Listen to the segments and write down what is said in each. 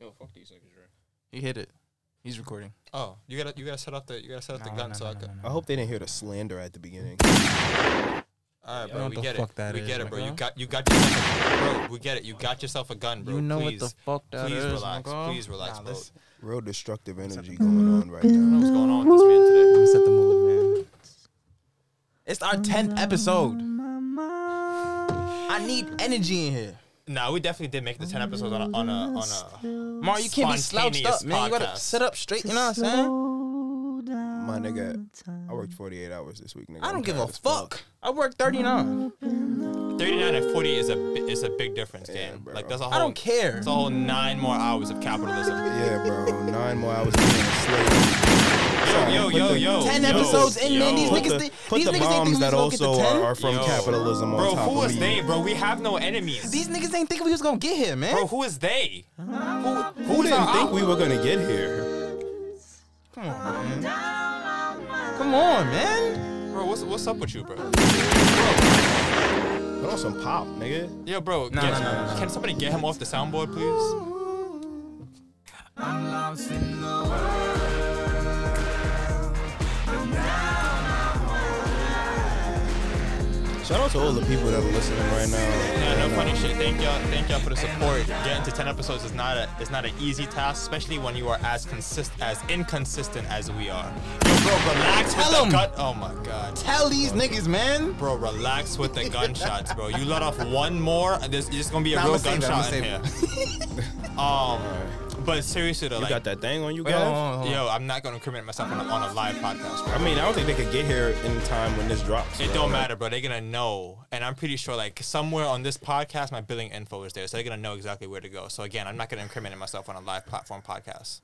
Yo, fuck these niggas, Dre. He hit it. He's recording. Oh, you gotta you gotta set up the you gotta set up the No, gun no, so no, I no, can. no, no. I hope they didn't hear the slander at the beginning. All right, You know bro. what We the get fuck it. that we is, get it, bro. You nigga? got you got yourself a, bro. We get it. You got yourself a gun, bro. you know please, what the fuck that please is, relax. nigga? Please relax, Nah, bro. let's- Real destructive energy going on right now. What's going on with this man today? Let me set the mood, man. It's our tenth episode. I need energy in here. Nah, we definitely did make the ten episodes on a on a on a. Mar, you can't be slouched up, Spontaneous man. You gotta podcast. sit up straight. You know what I'm saying? My nigga, I worked 48 hours this week, nigga. I I'm don't give a tired as fuck. I work 39. Thirty nine and forty is a bi- is a big difference, Yeah, game. bro. Like that's a whole. I don't care. It's a whole nine more hours of capitalism. Yeah, bro. Nine more hours of being a slave. Yo, Put yo, yo. Ten yo, episodes in, man. These. Put niggas the, think- put these the niggas think bombs we was that gonna also are, are from Yo. capitalism on Bro, top who of is me. they, bro? We have no enemies. These niggas ain't think we was gonna get here, man. Bro, who is they? Uh-huh. Who, Who didn't think we were gonna get here? Come on, man. Come on, man. Bro, what's what's up with you, bro? Put on some pop, nigga. Yo, bro, Nah, get- nah, nah, nah, can somebody get him off the soundboard, please? Shout out to all the people that are listening right now. Yeah, no funny shit. Thank y'all, thank y'all for the support. Getting to ten episodes is not a is not an easy task, especially when you are as consist as inconsistent as we are. Yo, bro, relax Tell with 'em. the gun. Oh my god. Tell these niggas, man. Bro, relax with the gunshots, bro. You let off one more, and there's just gonna be a Nah, real I'ma save it, gunshot in here. um, but seriously though, You like, got that thing on you guys? hold on, hold on. yo, I'm not gonna incriminate myself on a, on a live podcast, bro. I mean, I don't think they could get here in time when this drops. It bro. don't matter, bro. They're gonna know, and I'm pretty sure like somewhere on this podcast, my billing info is there, so they're gonna know exactly where to go. So again, I'm not gonna incriminate myself on a live platform podcast.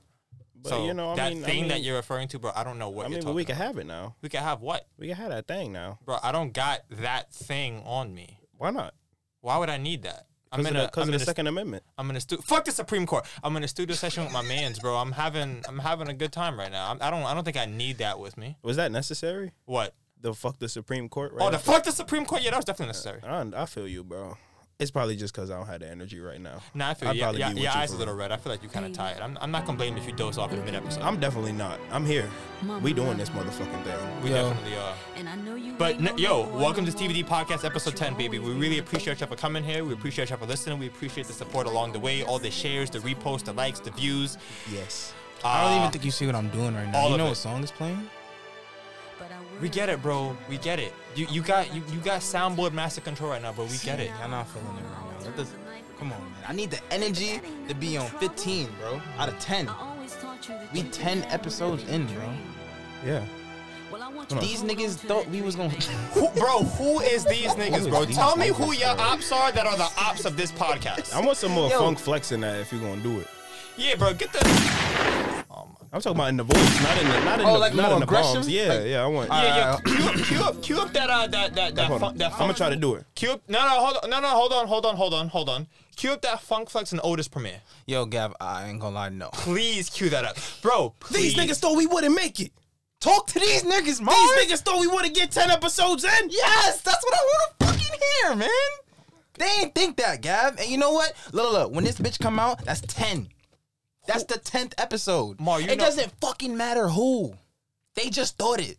But so you know, I that mean, thing I mean, that you're referring to, bro, I don't know what I you're mean, but we can about. have it now. We can have what, We can have that thing now. bro? I don't got that thing on me. Why not? Why would I need that? I'm in a, the, 'cause I'm of the Second Amendment. I'm in a stu- fuck the Supreme Court. I'm in a studio session with my man's, bro. I'm having I'm having a good time right now. I'm, I don't I don't think I need that with me. Was that necessary? What? The fuck the Supreme Court, right? Oh, the fuck the Supreme Court. Yeah, that was definitely necessary. I, I feel you, bro. It's probably just because I don't have the energy right now. Nah, I feel I'd yeah, probably yeah, be with your you eyes for a little real. red. I feel like you're kind of tired. I'm, I'm not gonna blame if you doze off in the mid episode. I'm definitely not. I'm here. We doing this motherfucking thing. we Yo. definitely are. And I know you But n- yo, welcome to no TBD. Podcast episode 10, baby. We really appreciate y'all for coming here. We appreciate y'all for listening. We appreciate the support along the way, all the shares, the reposts, the likes, the views. Yes. I don't Uh, even think you see what I'm doing right now. all You know it. what song is playing? But I We get it, bro. We get it. You you got you, you got soundboard master control right now, bro. We get it. I'm not feeling it right now. That doesn't- Come on, man. I need the energy to be on 15, bro. Out of 10. I always taught you that We 10 episodes in, bro. Yeah. Well, I want you to These niggas thought we was gonna. Who, bro, who is these niggas, bro? these Tell me niggas, who your bro? ops are that are the ops of this podcast. I want some more Yo. funk flex in that if you're gonna do it. yeah, bro, get the. My. I'm talking about in the voice, not in the not in Oh, the like not in the aggression? palms. Yeah, Like- yeah. I want. Yeah, yeah. Cue up, cue up, cue up that uh that that that hold fun, on. that I'm gonna try to do it. Cue up. No, no, hold on. No, no, hold on, hold on, hold on, hold on. Cue up that Funk Flex and Otis premiere. Yo, Gav, I ain't gonna lie, no. Please cue that up, bro. These niggas thought we wouldn't make it. Talk to these niggas, man. These niggas thought we wouldn't get ten episodes in. Yes, that's what I want to fucking hear, man. They ain't think that, Gav. And you know what? Look, look, look. When this bitch come out, that's 10. That's the 10th episode. Mar, you it know- doesn't fucking matter who. They just thought it.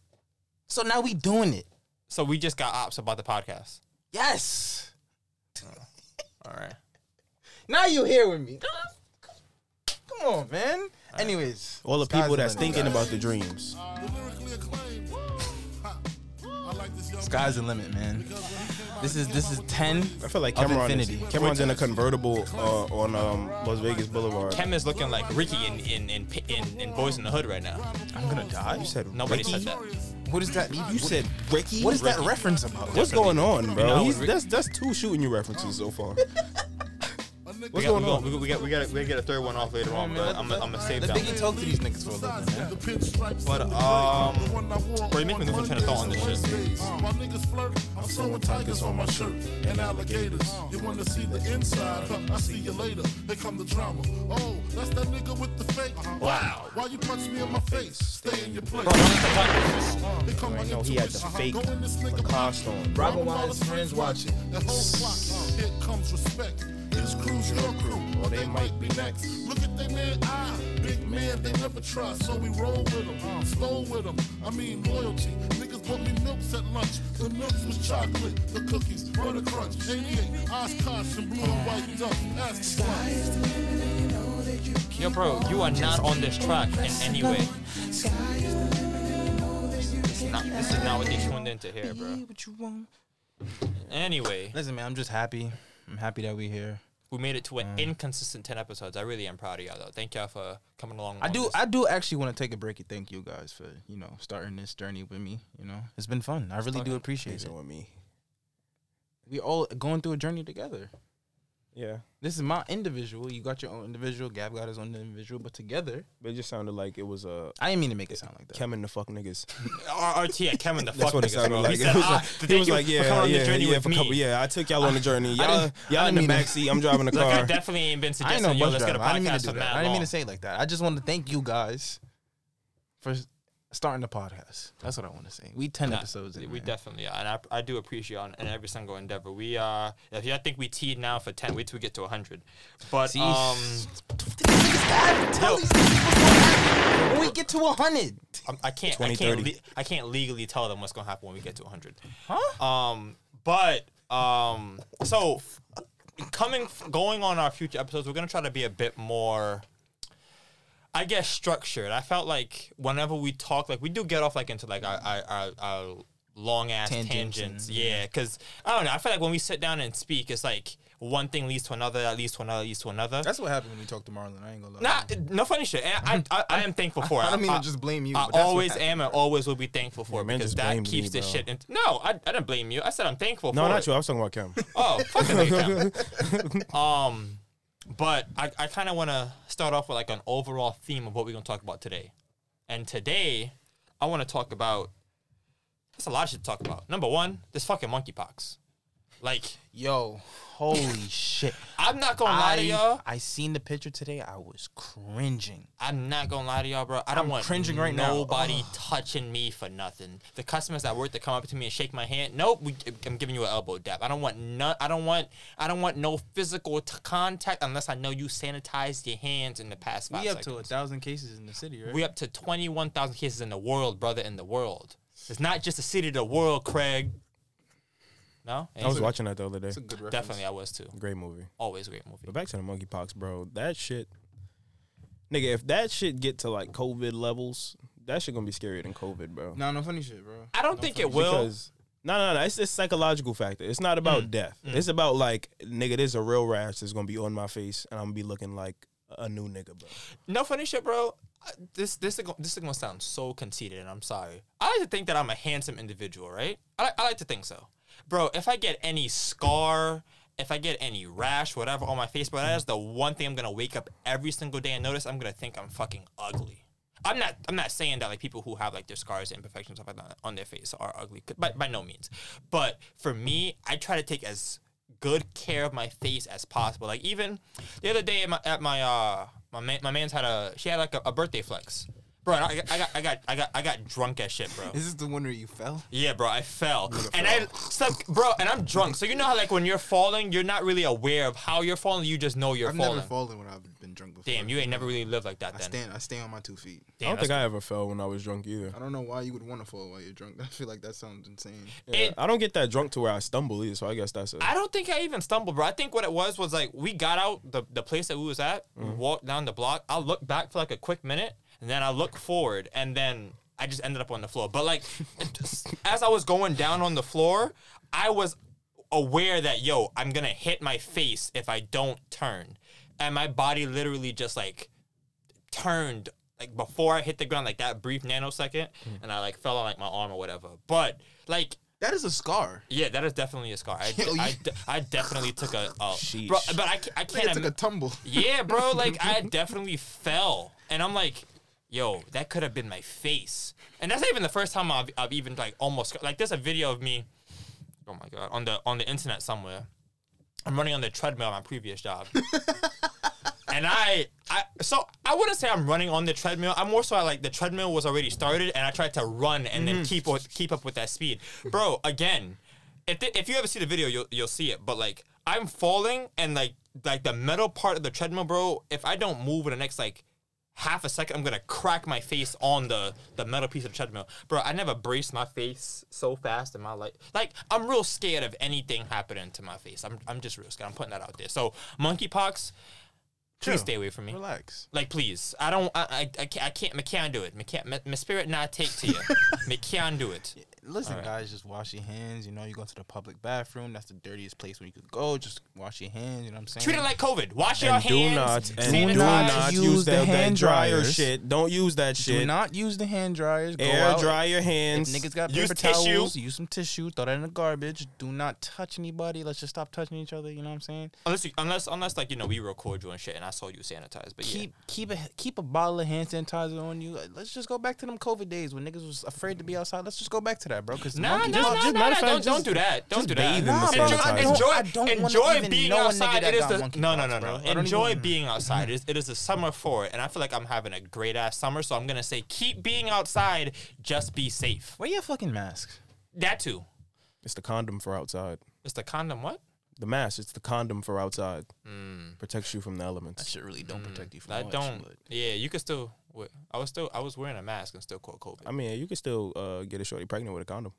So now we doing it. So we just got ops about the podcast. Yes. All right. Now you here with me. Come on, man. Anyways. All the people that's limit, thinking guys. about the dreams. Sky's the limit, man. This is this is 10 I feel like Cameron is. Cameron's in a convertible uh, on um, Las Vegas Boulevard. Kem is looking like Ricky in in in in, in Boyz n the Hood right now. I'm gonna die. You said Nobody Ricky? said that. What is that? You said Ricky. What is that reference about? What's going on, bro? know, He's, Rick- that's that's two shooting you references so far. We What's going on? got, we, got, we, got, we got a third one off later on, but I'm, I'm gonna save that. Let that. Biggie talk to these niggas for a little bit, man. But um, bro, you make me lose my train of thought on this shit. My niggas flirt, I'm sewing tigers on my shirt and alligators. You wanna see the inside? I see you later. Here come the drama. Oh, that's that nigga with the fake. Wow. Why you punch me in my face? Stay in your place. Bro, don't let the gun- Here come I know he had the fake Go in this nigga Lacoste on. Robin while his friends watching. That whole flock. Here comes respect. His crew's Who's your crew? Or they might be next. Look at they man eye. Big man, they never try. So we roll with them. Stole uh, with them. I mean loyalty. Niggas bought me milks at lunch. The milks was chocolate. The cookies, butter crunch. 88, Oshkosh and blue and white duck. Ask the Yo, bro, you are not on this track in any way. This is not, this is not what they tuned into here, bro. What you want? Anyway, Listen, man, I'm just happy. I'm happy that we here. We made it to an mm. inconsistent 10 episodes. I really am proud of y'all, though. Thank y'all for coming along. I do. this. I do actually want to take a break and thank you guys for you know starting this journey with me. You know, it's been fun. I really do appreciate it. With me. We all going through a journey together. Yeah. This is my individual. You got your own individual. Gab got his own individual. But together, But it just sounded like it was a uh, didn't mean to make it sound like that. Kevin the fuck niggas. R- RT at Kevin the fuck. That's fuck what it niggas, sounded bro. like. He It said, was ah, like- to he thank was you like, for yeah, coming on yeah, the journey yeah, with for me. couple. Yeah, I took y'all on the journey. Y'all, didn't- I y'all in didn't the mean to- back seat. I'm driving the Look, I car. definitely ain't been I suggesting, ain't no yo, bus let's get a driver. I didn't mean podcast to for do that. I didn't mean long. to say it like that. I just want to thank you guys for starting the podcast. That's what I want to say. We ten Nah, episodes. In, we man. definitely are, and I, I do appreciate on in every single endeavor. We uh, if you think we teed now for ten, wait till we get to hundred. But See? um, Tell these niggas what's gonna happen when we get to hundred. I'm- can't, I can't, le- I can't legally tell them what's gonna happen when we get to hundred. Huh? Um, but um, so coming, going on our future episodes, we're gonna try to be a bit more. I guess structured. I felt like whenever we talk, like we do get off like into like our our, our, our long ass Tangents tangents. and- Yeah, because I don't know. I feel like when we sit down and speak, it's like one thing leads to another, that leads to another, leads to another. That's what happened when you talked to Marlon. I ain't gonna lie. Nah, no funny shit. I, I, I am thankful for it. I don't mean to just blame you, I but that's always happened. am and always will be thankful for Yeah, it man because just that blamed keeps me, this bro. shit. In, no, I, I didn't blame you. I said I'm thankful No, for not it. you. I was talking about Cam. Oh, fucking nigga. Um, but I, I kind of want to start off with like an overall theme of what we're gonna talk about today. And today, I want to talk about. There's a lot of shit to talk about. Number one, this fucking monkeypox. Like, Yo, holy shit! I'm not gonna lie to y'all. I seen the picture today. I was cringing. I'm not gonna lie to y'all, bro. I don't I'm want cringing right now. nobody touching me for nothing. The customers at work that come up to me and shake my hand, nope, we, I'm giving you an elbow dap. I don't want none. I don't want. I don't want no physical t- contact unless I know you sanitized your hands in the past five We up to a thousand cases in the city, right? we up to twenty one thousand cases in the world, brother. In the world, it's not just a city, the world, Craig. No, I was watching that the other day. It's a good reference. definitely I was too. Great movie. Always a great movie. But back to the monkeypox, bro. That shit, nigga. If that shit get to like COVID levels, that shit gonna be scarier than COVID, bro. No, no funny shit, bro. I don't No think funny it will. Because no, no, no. It's a psychological factor. It's not about mm. death. Mm. It's about like, nigga, there's a real rash that's gonna be on my face, and I'm gonna be looking like a new nigga, bro. No funny shit, bro. This this is, this is gonna sound so conceited, and I'm sorry. I like to think that I'm a handsome individual, right? I, I like to think so, bro. If I get any scar, if I get any rash, whatever on my face, bro, that is the one thing I'm gonna wake up every single day and notice. I'm gonna think I'm fucking ugly. I'm not. I'm not saying that like people who have like their scars and imperfections stuff like that on their face are ugly, by by no means. But for me, I try to take as good care of my face as possible. Like even the other day at my, at my uh my man, my man's had a she had like a, a birthday flex. Bro, I, I got I got I got I got drunk as shit, bro. Is this the one where you fell? Yeah, bro, I fell. And I stuck, bro, and I'm drunk. So you know how like when you're falling, you're not really aware of how you're falling. You just know you're I've falling. never fallen when I've been drunk before. Damn, you ain't never really lived like that I then. stand. I stay on my two feet. Damn, I don't that's think I ever fell when I was drunk either. I don't know why you would want to fall while you're drunk. I feel like that sounds insane. Yeah, It- I don't get that drunk to where I stumble either. So I guess that's I don't think I even stumbled, bro. I think what it was was like we got out the, the place that we was at, we walked down the block. I looked back for like a quick minute, and then I look forward, and then I just ended up on the floor. But like, as I was going down on the floor, I was aware that yo, I'm gonna hit my face if I don't turn, and my body literally just like turned like before I hit the ground, like that brief nanosecond, hmm. and I like fell on like my arm or whatever. But like That is a scar. yeah, that is definitely a scar. I, Yo, you- I, I definitely took a, a bro, but I, I I can't. took Im- a tumble. yeah, bro, like I definitely fell, and I'm like, yo, that could have been my face, and that's not even the first time I've, I've even like almost like there's a video of me, oh my god, on the on the internet somewhere. I'm running on the treadmill at my previous job. And I, I, so I wouldn't say I'm running on the treadmill. I'm more so like the treadmill was already started, and I tried to run and then mm. keep with, keep up with that speed, bro. Again, if the, if you ever see the video, you'll you'll see it. But like I'm falling and like like the metal part of the treadmill, bro. If I don't move in the next like half a second, I'm gonna crack my face on the the metal piece of the treadmill, bro. I never braced my face so fast in my life. Like I'm real scared of anything happening to my face. I'm I'm just real scared. I'm putting that out there. So monkeypox, please Chill. stay away from me. Relax. Like please, I don't, I, I, I can't, I can't, me can't do it. Me can't, me, me spirit not take to you. me can't do it. Listen, guys, just wash your hands. You know, you go to the public bathroom. That's the dirtiest place where you could go. Just wash your hands. You know what I'm saying? Treat it like COVID. Wash your And do hands. not and do not use use the that, that hand dryer dryers. shit. Don't use that shit. Do not use the hand dryers. Go Air out. dry your If hands. niggas got Use paper tissue. towels, use some tissue. Throw that in the garbage. Do not touch anybody. Let's just stop touching each other. You know what I'm saying? Unless, you, unless, unless, like you know, we record you and shit, and I saw you sanitize. But yeah, Keep keep a keep a bottle of hand sanitizer on you. Let's just go back to them COVID days when niggas was afraid to be outside. Let's just go back to that, bro. Because Nah, nah, just- nah, just nah, matter Don't, don't do that. Don't do that. bathe in the Nah, bro, enjoy, I don't- enjoy, I don't enjoy being know a nigga outside. It is the no, no, no, no. Enjoy even- being outside. It is, it is the summer for it, and I feel like I'm having a great ass summer. So I'm gonna say, keep being outside. Just be safe. Wear your fucking mask. That too. It's the condom for outside. It's the condom. What? The mask. It's the condom for outside. Protects you from the elements. That shit really don't protect you from I much, don't. but- Yeah, you could still. we- I was still. I was wearing a mask and still caught COVID. I mean, you can still uh, get a shorty pregnant with a condom.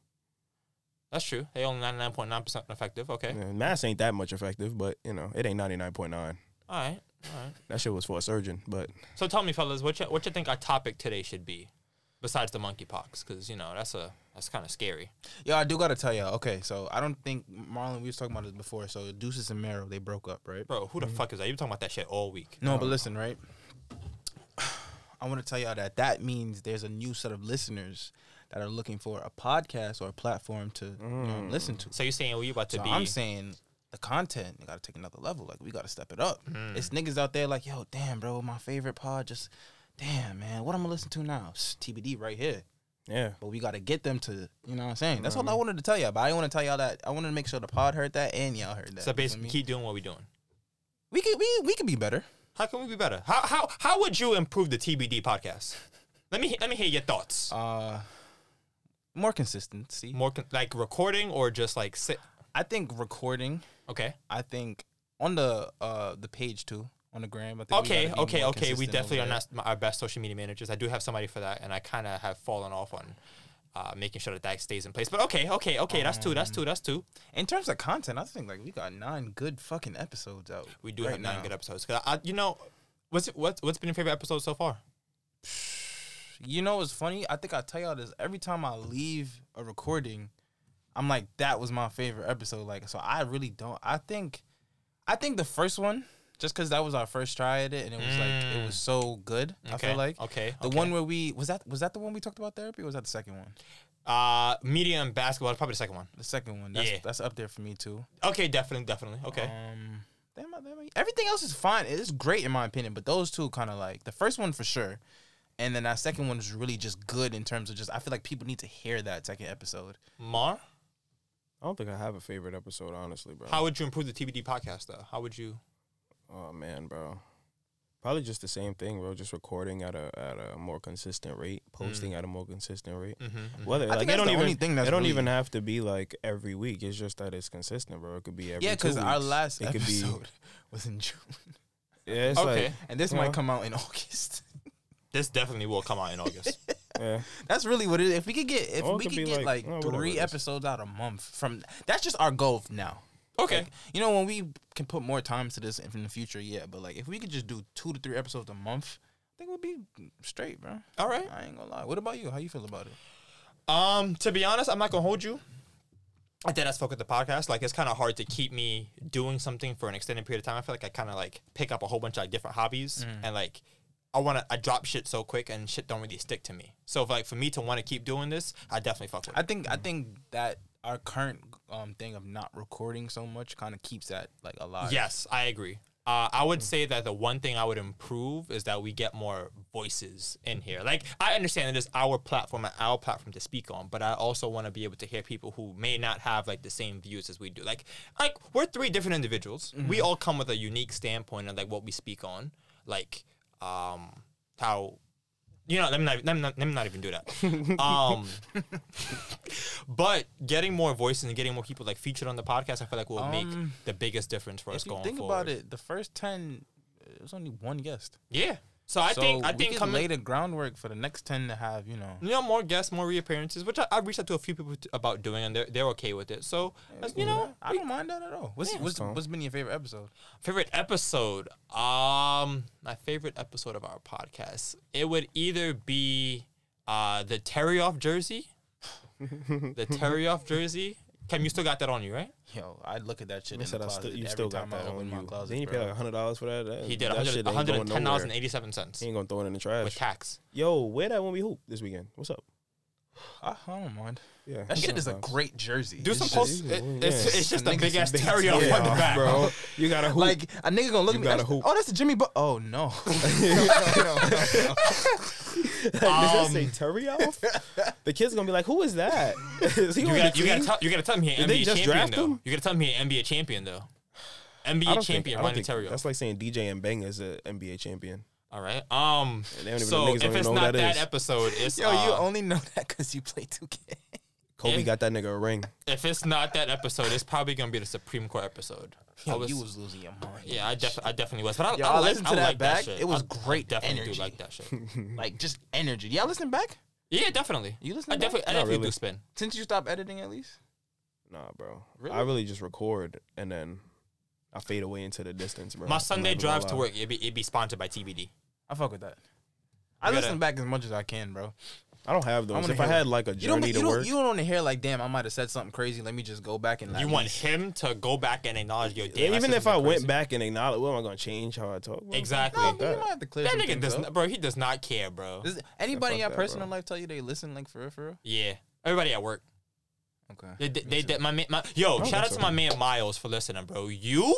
That's true. They only ninety nine point nine percent effective. Okay. Yeah, mask ain't that much effective, but you know, it ain't ninety nine point nine. All right. All right. That shit was for a surgeon, but So tell me, fellas, what you what you think our topic today should be, besides the monkeypox? Because you know that's a that's kind of scary. Yo, I do gotta tell y'all. Okay, so I don't think Marlon. We was talking about this before. So Desus and Mero, they broke up, right? Bro, who the mm-hmm. fuck is that? You been talking about that shit all week. No, but listen, right? I want to tell y'all that that means there's a new set of listeners that are looking for a podcast or a platform to you know, mm. listen to. So you're saying we about to So be? I'm saying the content got to take another level. Like we got to step it up. Mm. It's niggas out there like, yo, damn, bro, my favorite pod just, damn, man, what I'm gonna listen to now? It's TBD right here. yeah. But we got to get them to, you know what I'm saying? That's all I wanted to tell y'all. But I didn't want to tell y'all that. I wanted to make sure the pod heard that and y'all heard that. so You feel basically, me? keep doing what we're doing. we could we we could be better. How can we be better? How how how would you improve the TBD podcast? Let me let me hear your thoughts. Uh, more consistency. More con- like recording or just like sit. I think recording. Okay. I think on the uh the page too on the gram. I think Okay. gotta Okay. Okay. We definitely are there. not our best social media managers. I do have somebody for that, and I kind of have fallen off on. Uh, making sure that that stays in place, but okay, okay, okay. That's two. That's two. That's two. In terms of content, I think like we got nine good fucking episodes out. We do right have nine now. good episodes. 'Cause I, you know, what's it, what's what's been your favorite episode so far? You know what's funny? I think I tell y'all this every time I leave a recording. I'm like, that was my favorite episode. Like, so I really don't. I think, I think the first one, just because that was our first try at it, and it was like it was so good. I Mm. Okay, feel like okay, the okay. one where we was that was that the one we talked about therapy, or was that the second one? Uh, media and basketball, probably the second one. The second one. That's Yeah. that's up there for me too. Okay, definitely, definitely. Okay. Um, damn, damn, everything else is fine. It's great in my opinion, but those two kind of like the first one for sure, and then that second one is really just good in terms of just I feel like people need to hear that second episode. Mar, I don't think I have a favorite episode, honestly, bro. how would you improve the TBD podcast though? How would you? Oh man, bro. Probably just the same thing, bro. Just recording at a at a more consistent rate, posting at a more consistent rate. Mm-hmm, Whether I like think it that's don't the even only thing that's it don't really- even have to be like every week. It's just that it's consistent, bro. It could be every yeah, because because our last it could be episode was in June, yeah. It's Okay. like and this Yeah. might come out in August. This definitely will come out in August. yeah. That's really what it is. If we could get if Or we could could get like, like, oh, whatever three episodes out a month from that's just our goal now. Okay. Like, you know, when we can put more time to this in the future, yeah. But like, if we could just do two to three episodes a month, I think we'll be straight, bro. All right. I ain't gonna lie. What about you? How you feel about it? Um, to be honest, I'm not gonna hold you. I did as fuck with the podcast. Like it's kind of hard to keep me doing something for an extended period of time. I feel like I kind of like pick up a whole bunch of like, different hobbies Mm. and like I want to I drop shit so quick and shit don't really stick to me. So if, like for me to want to keep doing this, I definitely fuck with I it. think I think that our current um thing of not recording so much kind of keeps that like alive. Yes, I agree. Uh, I would say that the one thing I would improve is that we get more voices in here. Like I understand that it is our platform and our platform to speak on, but I also want to be able to hear people who may not have like the same views as we do. Like, like we're three different individuals. We all come with a unique standpoint on like what we speak on, like um, how You know, let me not let me not, let me not even do that. um, but getting more voices and getting more people like featured on the podcast, I feel like will make Um, the biggest difference for us If you going think forward. about it, the first ten, it was only one guest. yeah. So I so think I we think could coming lay the groundwork for the next ten to have you know. you know more guests, more reappearances, which I, I've reached out to a few people t- about doing, and they're they're okay with it. So as you know, I don't mind that at all. What's what's, what's been your favorite episode? Favorite episode? Um, my favorite episode of our podcast. It would either be uh the Turiaf jersey, the Turiaf jersey. Cam, you still got that on you, right? Yo, I look at that shit I in said the I closet still, you every still got time I that open on my you. closet. Didn't you pay bro. like hundred dollars for that? That- He did that shit ain't one hundred going ten dollars and nowhere. eighty seven He ain't gonna throw it in the trash. with tax. Yo, where that when we hoop this weekend? What's up? I, I don't mind. Yeah, That shit is a great jersey. Do It's some just- post. yeah, it- yeah. it's, it's just a Niggas big ass big Turiaf on the back, bro. You gotta hoop. Like a nigga gonna look You at me. gotta that's- hoop. Oh, that's a Jimmy. But oh no. Does that Um, say Turiaf? the kids gonna be like, "Who is that?" is You gotta, the you gotta team? tell you gotta tell me he Did an they NBA just champion draft though. him? You gotta tell me he an NBA champion though. I NBA don't think- champion, I don't Ronnie think- That's like saying DJ Mbenga is an NBA champion. All right. Um. They don't even- So if it's not that that is. episode, it's Yo, uh, you only know that because you play 2K. Kobe Yeah. got that nigga a ring. if it's not that episode, it's probably gonna be the Supreme Court episode. I Yo, was- you was losing your mind. yeah, I, def- I definitely was. But I, Yo, I, I like, listened to I that like back. shit. It was I- I great definitely energy. do like that shit. Like just energy. Y'all listen back Yeah, definitely. You listen I back? definitely, I Not definitely really. do spin. since you stopped editing at least. Nah, bro. Really? I really just record and then I fade away into the distance, bro. My Sunday not gonna drives to work, it'd be, it'd be sponsored by TBD. I fuck with that. I gotta- listen back as much as I can, bro. I don't have those. wanna If I hear- had like a You don't, journey you to don't, work, you don't want to hear like, damn, I might have said something crazy. Let me just go back and. You want him to go back and acknowledge your damn. Even said if I something went crazy. back and acknowledge, what am I gonna change how I talk? bro? Exactly. No, you might have to clear That some nigga things does up. not, bro. He does not care, bro. Does anybody in fuck your that, personal life tell you they listen like for real, for real? Yeah, everybody at work. Okay. They, they, they, they- my, man- my, yo, shout out to my man Miles for listening, bro. You,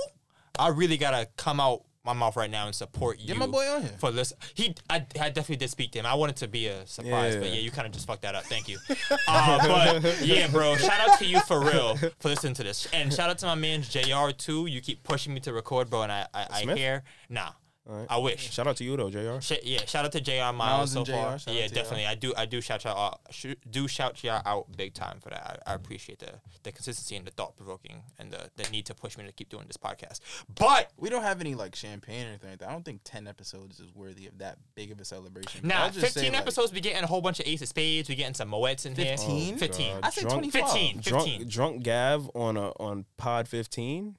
I really gotta come out my mouth right now and support you. Get my boy on here. for listen. He, I, I definitely did speak to him. I wanted to be a surprise, but Yeah. yeah, you kind of just fucked that up. Thank you. uh, but yeah, bro, shout out to you for real for listening to this, and shout out to my man Jr. too. You keep pushing me to record, bro, and I, I, I hear nah. Alright. I wish. Shout out to you though, Jr. Sh- yeah, shout out to Jr. Miles, Miles so JR, far. Yeah, to definitely. I do. I do shout y'all out. Sh- do shout y'all out big time for that. I, I appreciate the the consistency and the thought provoking and the, the need to push me to keep doing this podcast. But We don't have any like champagne or anything like that. I don't think ten episodes is worthy of that big of a celebration. now, I'll say, fifteen like. We getting a whole bunch of ace of spades. We getting some moets in here. 15? Fifteen. God. Uh, I say Drunk- twenty five. 15. Drunk, drunk Gav on a on Pod 15.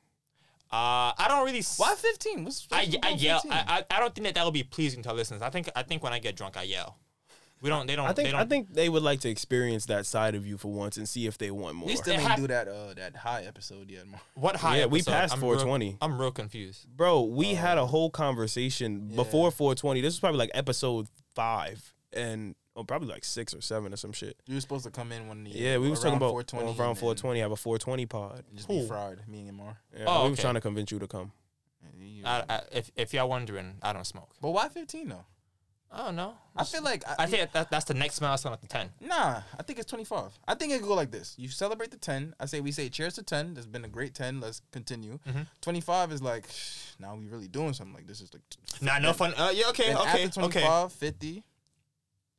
Uh, I don't really. s- Why fifteen? What's, I, what's I about yell. 15? I, I I don't think that that will be pleasing to our listeners. I think I think when I get drunk, I yell. We don't. They don't. I think They don't, I think they would like to experience that side of you for once and see if they want more. we still It ain't hap- do that uh that high episode yet, what high. Yeah, we passed I'm real- 420. I'm real confused. Bro, we had a whole conversation Yeah. before 420. This was probably like episode five and oh, probably like six or seven or some shit. You were supposed to come in when the Yeah, we was talking about 420 around 420. Have a 420 pod. Just be Who? fried, me and Mar. Yeah, Oh, we was okay. trying to convince you to come. I, I, if if y'all wondering, I don't smoke. But why fifteen though? I don't know. I feel like I think that, that's the next milestone at the ten. Nah, I think it's 25. I think it could go like this. You celebrate the 10. I say we say cheers to 10. There's been a great 10. Let's continue. Mm-hmm. 25 is like, now we really doing something. Like this is like. Nah, no fun. Uh, yeah, okay, Then okay, after okay. 25,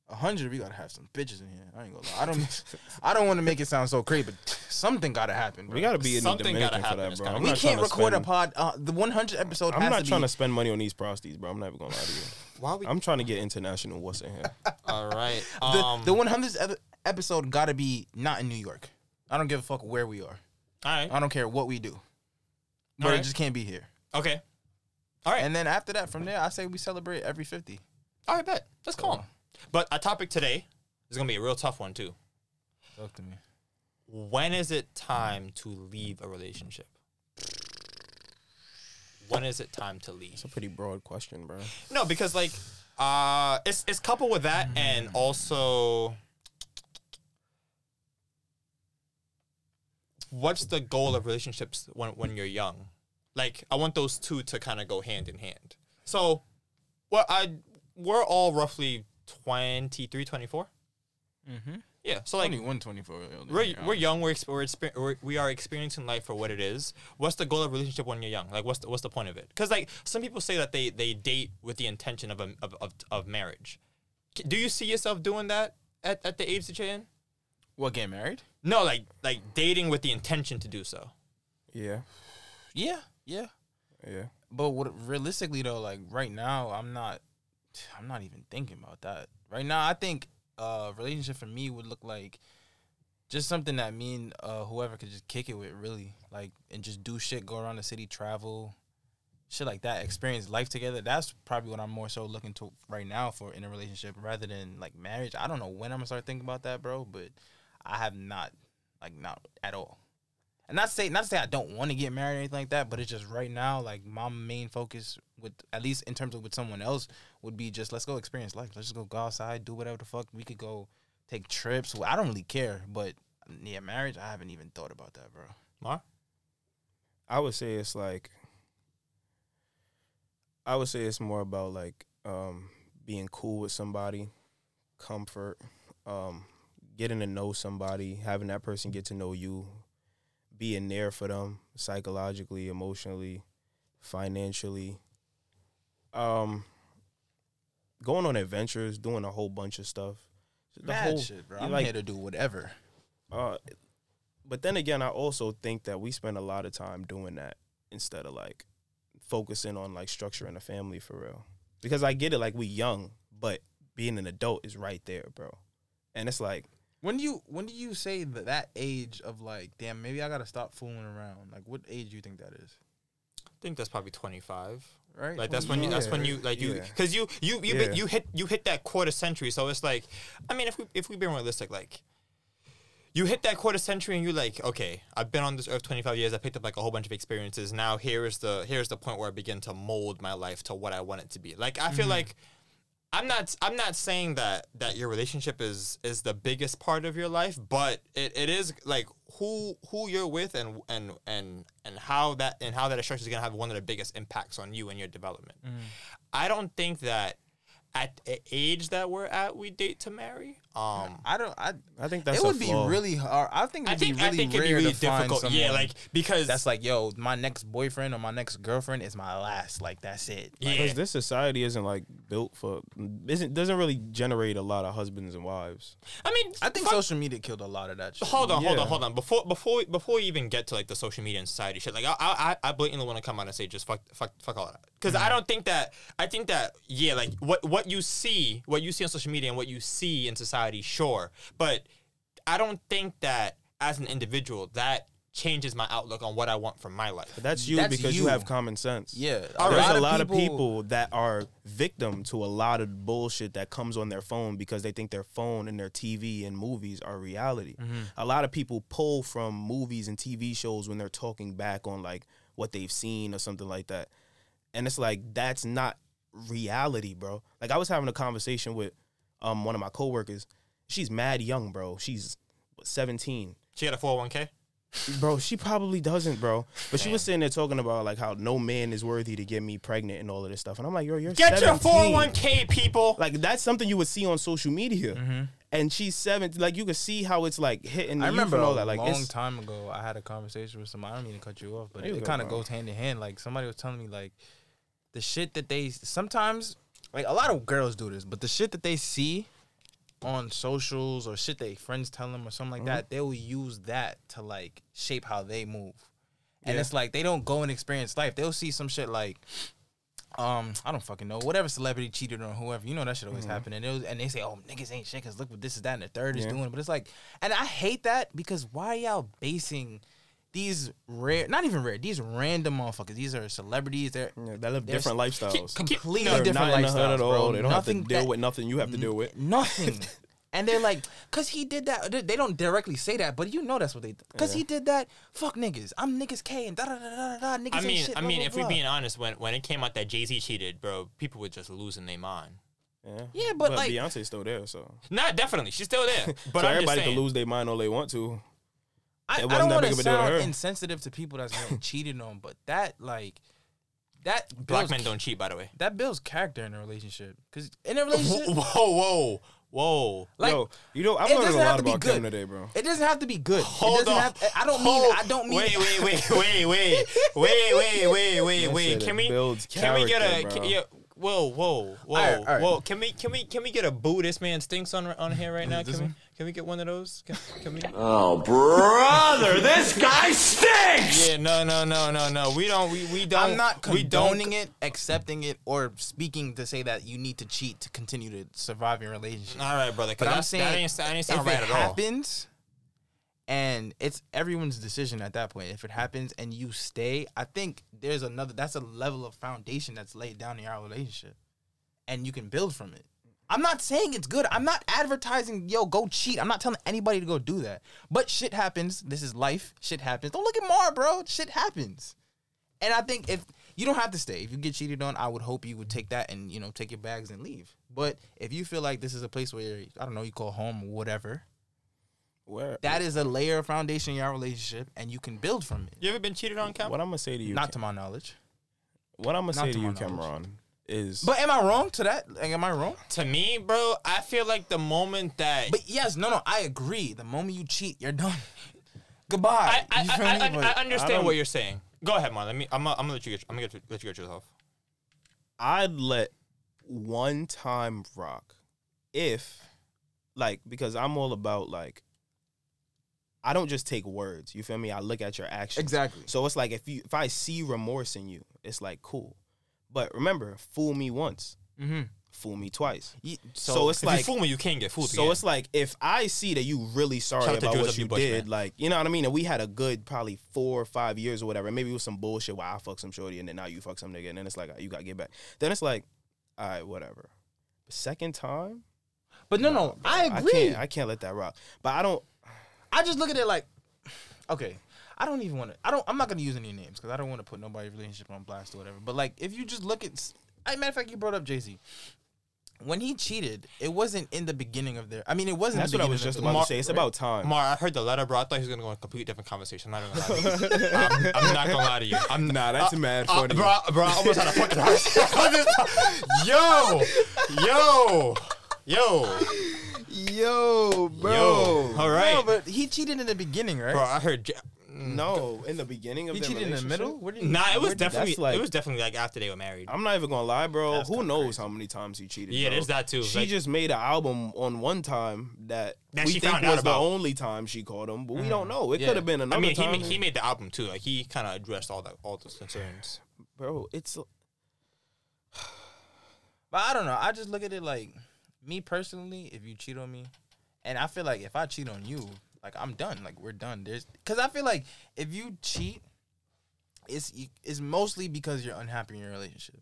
50, 100, we gotta have some bitches in here. I ain't gonna lie. I don't, I don't want to make it sound so crazy, but something gotta happen. Bro. We gotta be in the Something gotta Dominican for that, bro. gotta- We can't trying to record a pod. Uh, the 100 episode I'm has not to trying be. to spend money on these prosties, bro. I'm never gonna lie to you. Why we? I'm trying to get international. What's in here? All right. the, Um, the 100th episode gotta be not in New York. I don't give a fuck where we are. all right. I don't care what we do. But Alright. it just can't be here. Okay. All right. And then after that, from there, I say we celebrate every 50. all right. Bet. That's calm. But a topic today is gonna be a real tough one too. Talk to me. When is it time to leave a relationship? When is it time to leave? It's a pretty broad question, bro. No, because like uh it's it's coupled with that and also what's the goal of relationships when when you're young? Like I want those two to kind of go hand in hand. So well I we're all roughly 23, 24. Mm-hmm. Yeah. So like 21, 24. we're, we're young. We're, exp- we're, exper- we're we are experiencing life for what it is. What's the goal of relationship when you're young? Like, what's the, what's the point of it? Because like some people say that they they date with the intention of a, of, of of marriage, Do you see yourself doing that at, at the age that you're in? What getting married? No, like like dating with the intention to do so. Yeah, Yeah, yeah. yeah. But what realistically though, like right now, I'm not. I'm not even thinking about that. Right now, I think uh relationship for me would look like just something that me and uh whoever could just kick it with, really, like and just do shit, go around the city, travel, shit like that, experience life together. That's probably what I'm more so looking to right now for in a relationship, rather than like marriage. I don't know when I'm gonna start thinking about that, bro, but I have not, like, not at all. And not to say not to say I don't want to get married or anything like that, but it's just right now, like my main focus with at least in terms of with someone else would be just let's go experience life. Let's just go go outside, do whatever the fuck. We could go take trips. I don't really care, but yeah, marriage, I haven't even thought about that, bro. Mar? I would say it's like I would say it's more about like um being cool with somebody, comfort, um getting to know somebody, having that person get to know you, being there for them psychologically, emotionally, financially. Um going on adventures, doing a whole bunch of stuff. The Mad whole- shit, bro. I'm like- here to do whatever. uh, but then again, I also think that we spend a lot of time doing that instead of like focusing on like structuring a family for real. Because I get it, like we young, but being an adult is right there, bro. And it's like, When do you when do you say that that age of like, damn, maybe I gotta stop fooling around? Like, what age do you think that is? I think that's probably 25. Right? Like that's when you that's when you like you Yeah. because you you you, Yeah. you hit you hit that quarter century. So it's like, I mean, if we if we being realistic, like. You hit that quarter century and you're like, okay, I've been on this earth 25 years. I picked up like a whole bunch of experiences. Now here is the here's the point where I begin to mold my life to what I want it to be. Like I feel mm-hmm. like I'm not I'm not saying that that your relationship is is the biggest part of your life, but it, it is like who who you're with and and and and how that and how that structure is gonna have one of the biggest impacts on you and your development. Mm. I don't think that at the age that we're at we date to marry. Um I don't. I. I think that's it a would be flaw. really hard. I think it'd think be really I think it'd be rare really to find difficult. Yeah, like because that's like, yo, my next boyfriend or my next girlfriend is my last. Like that's it. Like, yeah. because this society isn't like built for, isn't doesn't really generate a lot of husbands and wives. I mean I think fuck- social media killed a lot of that shit. Hold on, hold on, hold on. Before before we, before we even get to like the social media and society shit, like I I I blatantly want to come out and say just fuck fuck fuck all that because I don't think that I think that yeah like what what you see what you see on social media and what you see in society sure, but I don't think that as an individual that changes my outlook on what I want from my life. But that's you That's because you. you. have common sense. Yeah, All There's right. a lot of people that are victim to a lot of bullshit that comes on their phone because they think their phone and their TV and movies are reality. A lot of people pull from movies and TV shows when they're talking back on like what they've seen or something like that. And it's like that's not reality, bro. Like I was having a conversation with um one of my coworkers. She's mad young, bro. She's what, 17 She had a four hundred one k. bro she probably doesn't bro but she was sitting there talking about like how no man is worthy to get me pregnant and all of this stuff and i'm like yo you're Get your 17. four hundred one k people. like that's something you would see on social media mm-hmm. and she's seven like you could see how it's like hitting I the remember all that like a long it's time ago, I had a conversation with somebody. I don't mean to cut you off, but You it kind of bro. goes hand in hand. Like somebody was telling me, like the shit that they sometimes, like a lot of girls do this, but the shit that they see on socials or shit they friends tell them or something like Mm-hmm. that, they will use that to like shape how they move. And Yeah. it's like they don't go and experience life. They'll see some shit like um, I don't fucking know. Whatever celebrity cheated on whoever, you know that shit always happen. And was, and they say, "Oh, niggas ain't shit," cause look what this is that and the third is doing. But it's like, and I hate that because why y'all basing these rare, not even rare, these random motherfuckers. These are celebrities. They're yeah, they live There's- different lifestyles completely They're different not in the hood lifestyles, at all bro. they don't Nothing have to deal that- with nothing you have to deal with nothing. And they're like, cause he did that. They- They don't directly say that, but you know that's what they. Cause he did that. Fuck niggas. I'm niggas K and da da da da da. Niggas I mean, shit, I mean, blah, if we're being honest, when when it came out that Jay Z cheated, bro, people were just losing their mind. yeah, Yeah, but, like- beyonce's still there so Not definitely, she's still there. But so I'm everybody just saying, can lose their mind all they want to I, I don't want to of to sound insensitive to people that's getting cheated on, but that like that black men don't cheat, by the way. that builds character in a relationship. Cause in a relationship, Whoa, whoa, whoa! like yo you know i'm it learning a lot to be about kim today bro it doesn't have to be good. Hold doesn't on. have. I don't mean. I don't mean. Wait, wait, wait, wait, wait, wait, wait, wait, wait, wait. Can we? builds Can we get a? Can, yeah, whoa, whoa, whoa, Alright, alright. whoa. Can we, can we, can we get a boo? This man stinks on on here right now. Can we, one? Can we get one of those? Can, can we? Oh, brother, this guy stinks! Yeah, no, no, no, no, no. We don't. We, we don't. I'm not we condoning it, accepting it, or speaking to say that you need to cheat to continue to survive your relationship. All right, brother. 'cause But I'm saying, that ain't, that ain't sound if right it at all. happens, and it's everyone's decision at that point. If it happens and you stay, I think there's another. That's a level of foundation that's laid down in your relationship, and you can build from it. I'm not saying it's good. I'm not advertising, yo, go cheat. I'm not telling anybody to go do that. But shit happens. This is life. Shit happens. Don't look at Mar, bro. Shit happens. And I think if you don't have to stay, if you get cheated on, I would hope you would take that and you know take your bags and leave. But if you feel like this is a place where I don't know, you call home or whatever, Where that is a layer of foundation in your relationship, and you can build from it. You ever been cheated on, Cam? what I'm gonna say to you, Not to my knowledge. what I'm gonna say to to you, my knowledge. Cameron, is But am I wrong to that? Like, am I wrong? To me, bro, I feel like the moment that But yes, no, no, I agree. The moment you cheat, you're done. Goodbye. I, I, You I, I. I, I understand don't- what you're saying. Go ahead, man. Let me. I'm. Gonna, I'm gonna let you get. I'm gonna get, let you get yours off. I'd let one time rock if like because I'm all about like I don't just take words. You feel me? I look at your actions. Exactly. So it's like if you if I see remorse in you, it's like cool. But remember, fool me once, mm-hmm. fool me twice. so, So, it's If like you fool me, you can't get fooled. so again. it's like if I see that you really sorry Shout about what you Bush, did, man. like you know what I mean, and we had a good probably four or five years or whatever. Maybe it was some bullshit where I fuck some shorty and then now you fuck some nigga, and then it's like you got to get back. Then it's like, all right, whatever. Second time, but no, no, I I agree. can't, I can't let that rock. But I don't. I just look at it like, okay, I don't even want to. I don't. I'm not gonna use any names because I don't want to put nobody's relationship on blast or whatever. But like, if you just look at, s- I matter of fact, you brought up Jay Z. When he cheated, it wasn't in the beginning of their. I mean, it wasn't. That's the what I was just about Mar- to say. It's about time. Mar, I heard the letter, bro. I thought he was gonna go in a completely different conversation. I'm not gonna lie to you. I'm, I'm not gonna lie to you. I'm Nah, that's mad uh, funny. bro. Bro, I almost had a fucking heart attack. Yo, yo, yo, Yo, bro. yo. All right, No, but he cheated in the beginning, right? bro. I heard. J- No, in the beginning of he their cheated in the relationship? middle. Where did he, Nah, it was did- definitely. that's like- it was definitely like after they were married. I'm not even gonna lie, bro. That's Who kinda knows crazy. how many times he cheated? Yeah, bro. there's that too. She Like- just made an album on one time that, That we she think found out was about. the only time she called him, but we mm. don't know. It Yeah. could have been another I another mean, he time. ma- he made the album too. Like he kind of addressed all the all those concerns. bro, it's But I don't know. I just look at it like me personally. If you cheat on me, and I feel like if I cheat on you, like I'm done. Like we're done. There's because I feel like if you cheat, it's it's mostly because you're unhappy in your relationship.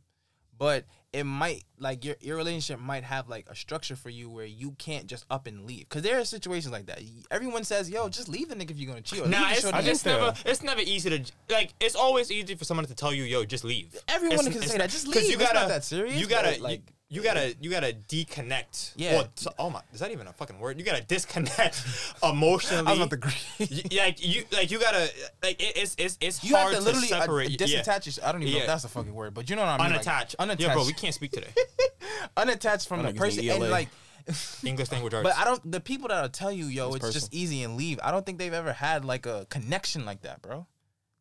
But it might like your your relationship might have like a structure for you where you can't just up and leave. Because there are situations like that. Everyone says, "Yo, just leave the nigga if you're gonna cheat." Or Nah, it's, I it's never it's never easy to like. It's always easy for someone to tell you, "Yo, just leave." Everyone It's- can it's say not- that. Just leave. You It's gotta, not that serious, You gotta but, like- you, you gotta you gotta deconnect. Yeah. Or so- oh my, is that even a fucking word? You gotta disconnect emotionally. I was about to agree. Y- like you like you gotta like it, it's it's it's You hard have to literally uh, separate. yeah. disattach yourself. I don't even know if that's a fucking word, but you know what I mean. like, Unattached. unattached. Yeah, bro, we can't speak today. unattached from the to person and like English language arts. but I don't the people that'll tell you, yo, it's, It's just easy and leave. I don't think they've ever had like a connection like that, bro.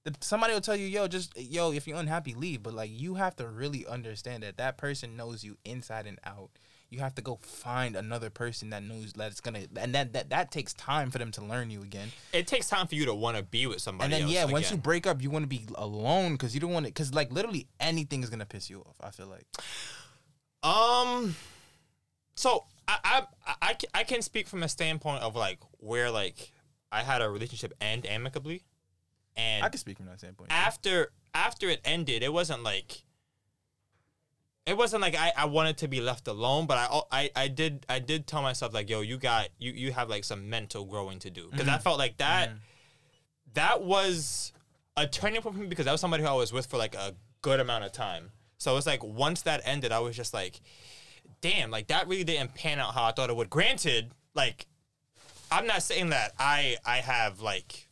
The, somebody will tell you, yo, just yo, if you're unhappy, leave. But like you have to really understand that that person knows you inside and out. You have to go find another person that knows that it's gonna, and that that, that takes time for them to learn you again. it takes time for you to want to be with somebody. And then yeah, once you break up, you want to be alone because you don't want to, because like literally anything is gonna piss you off. I feel like. Um, so I, I I I can speak from a standpoint of like where like I had a relationship end amicably, and I can speak from that standpoint. after after it ended, it wasn't like it wasn't like I, I wanted to be left alone, but I, I I did I did tell myself like yo you got you you have like some mental growing to do because I mm-hmm. felt like that mm-hmm. that was a turning point for me because that was somebody who I was with for like a good amount of time. So it's like once that ended, I was just like, damn, like that really didn't pan out how I thought it would. Granted, like I'm not saying that I I have like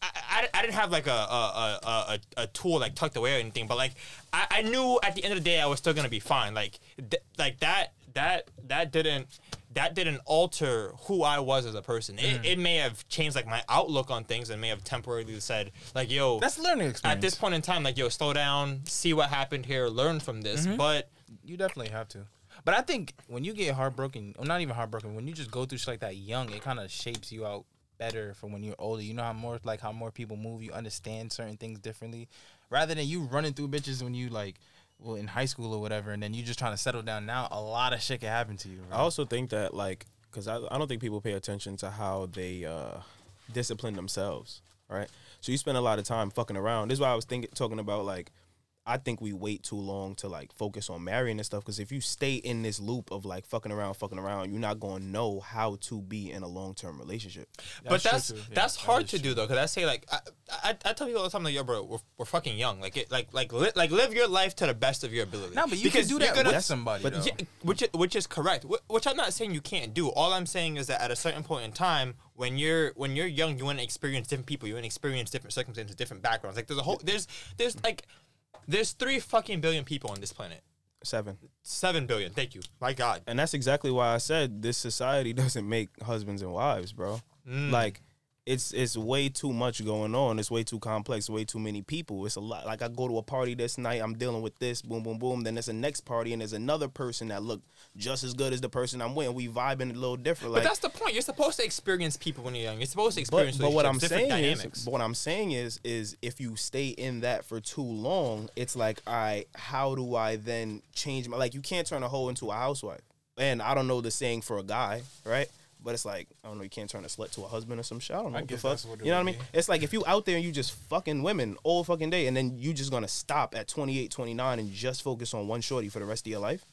I, I, I didn't have like a a, a, a, a tool like tucked away or anything, but like I, I knew at the end of the day I was still gonna be fine. Like th- like that that that didn't that didn't alter who I was as a person. Mm. It, it may have changed like my outlook on things and may have temporarily said like, yo, That's learning experience. at this point in time, like, yo, slow down, see what happened here, learn from this. Mm-hmm. But You definitely have to. But I think when you get heartbroken, or not even heartbroken, when you just go through shit like that young, it kind of shapes you out better for when you're older. You know how more like how more people move, you understand certain things differently, rather than you running through bitches when you like, well, in high school or whatever, and then you just trying to settle down. Now a lot of shit can happen to you. I also think that like because I, I don't think people pay attention to how they uh discipline themselves, right? So you spend a lot of time fucking around. This is why I was thinking talking about like I think we wait too long to like focus on marrying and stuff because if you stay in this loop of like fucking around, fucking around, you're not going to know how to be in a long term relationship. but true that's. Yeah, that's that hard is to true. do though, because I say like I, I, I tell people all the time like yo bro we're, we're fucking young like it like like li- like live your life to the best of your ability. No, but you Because can do that gonna- with somebody. but. Yeah, which which is correct. Which I'm not saying you can't do. All I'm saying is that at a certain point in time, when you're when you're young, you want to experience different people. You want to experience different circumstances, different backgrounds. Like there's a whole there's there's like there's three fucking billion people on this planet. Seven. Seven billion. Thank you. My God. And that's exactly why I said this society doesn't make husbands and wives, bro. Mm. Like it's it's way too much going on. It's way too complex. Way too many people. It's a lot. Like I go to a party this night. I'm dealing with this. Boom, boom, boom. Then there's a next party, and there's another person that looked just as good as the person I'm with. We vibing a little different. But that's the point. You're supposed to experience people when you're young. You're supposed to experience. but what I'm saying different is, but what I'm saying is, is if you stay in that for too long, it's like, I how do I then change my like? You can't turn a hoe into a housewife. And I don't know the saying for a guy, right? But it's like I don't know. You can't turn a slut to a husband or some shit. I don't know I what the fuck. what you know what I mean? It's like if you out there and you just fucking women all fucking day, and then you just gonna stop at 28, 29 and just focus on one shorty for the rest of your life.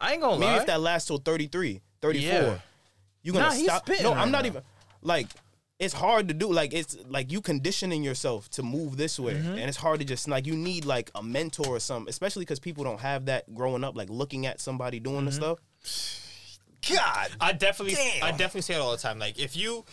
I ain't gonna Maybe lie. if that lasts till 33, 34, Yeah. you gonna Nah, stop. No, right I'm not now. even like it's hard to do. Like it's like you conditioning yourself to move this way, Mm-hmm. and it's hard to just like you need like a mentor or something, especially because people don't have that growing up, like looking at somebody doing the Mm-hmm. stuff. God. I definitely, Damn. I definitely say it all the time. Like if you,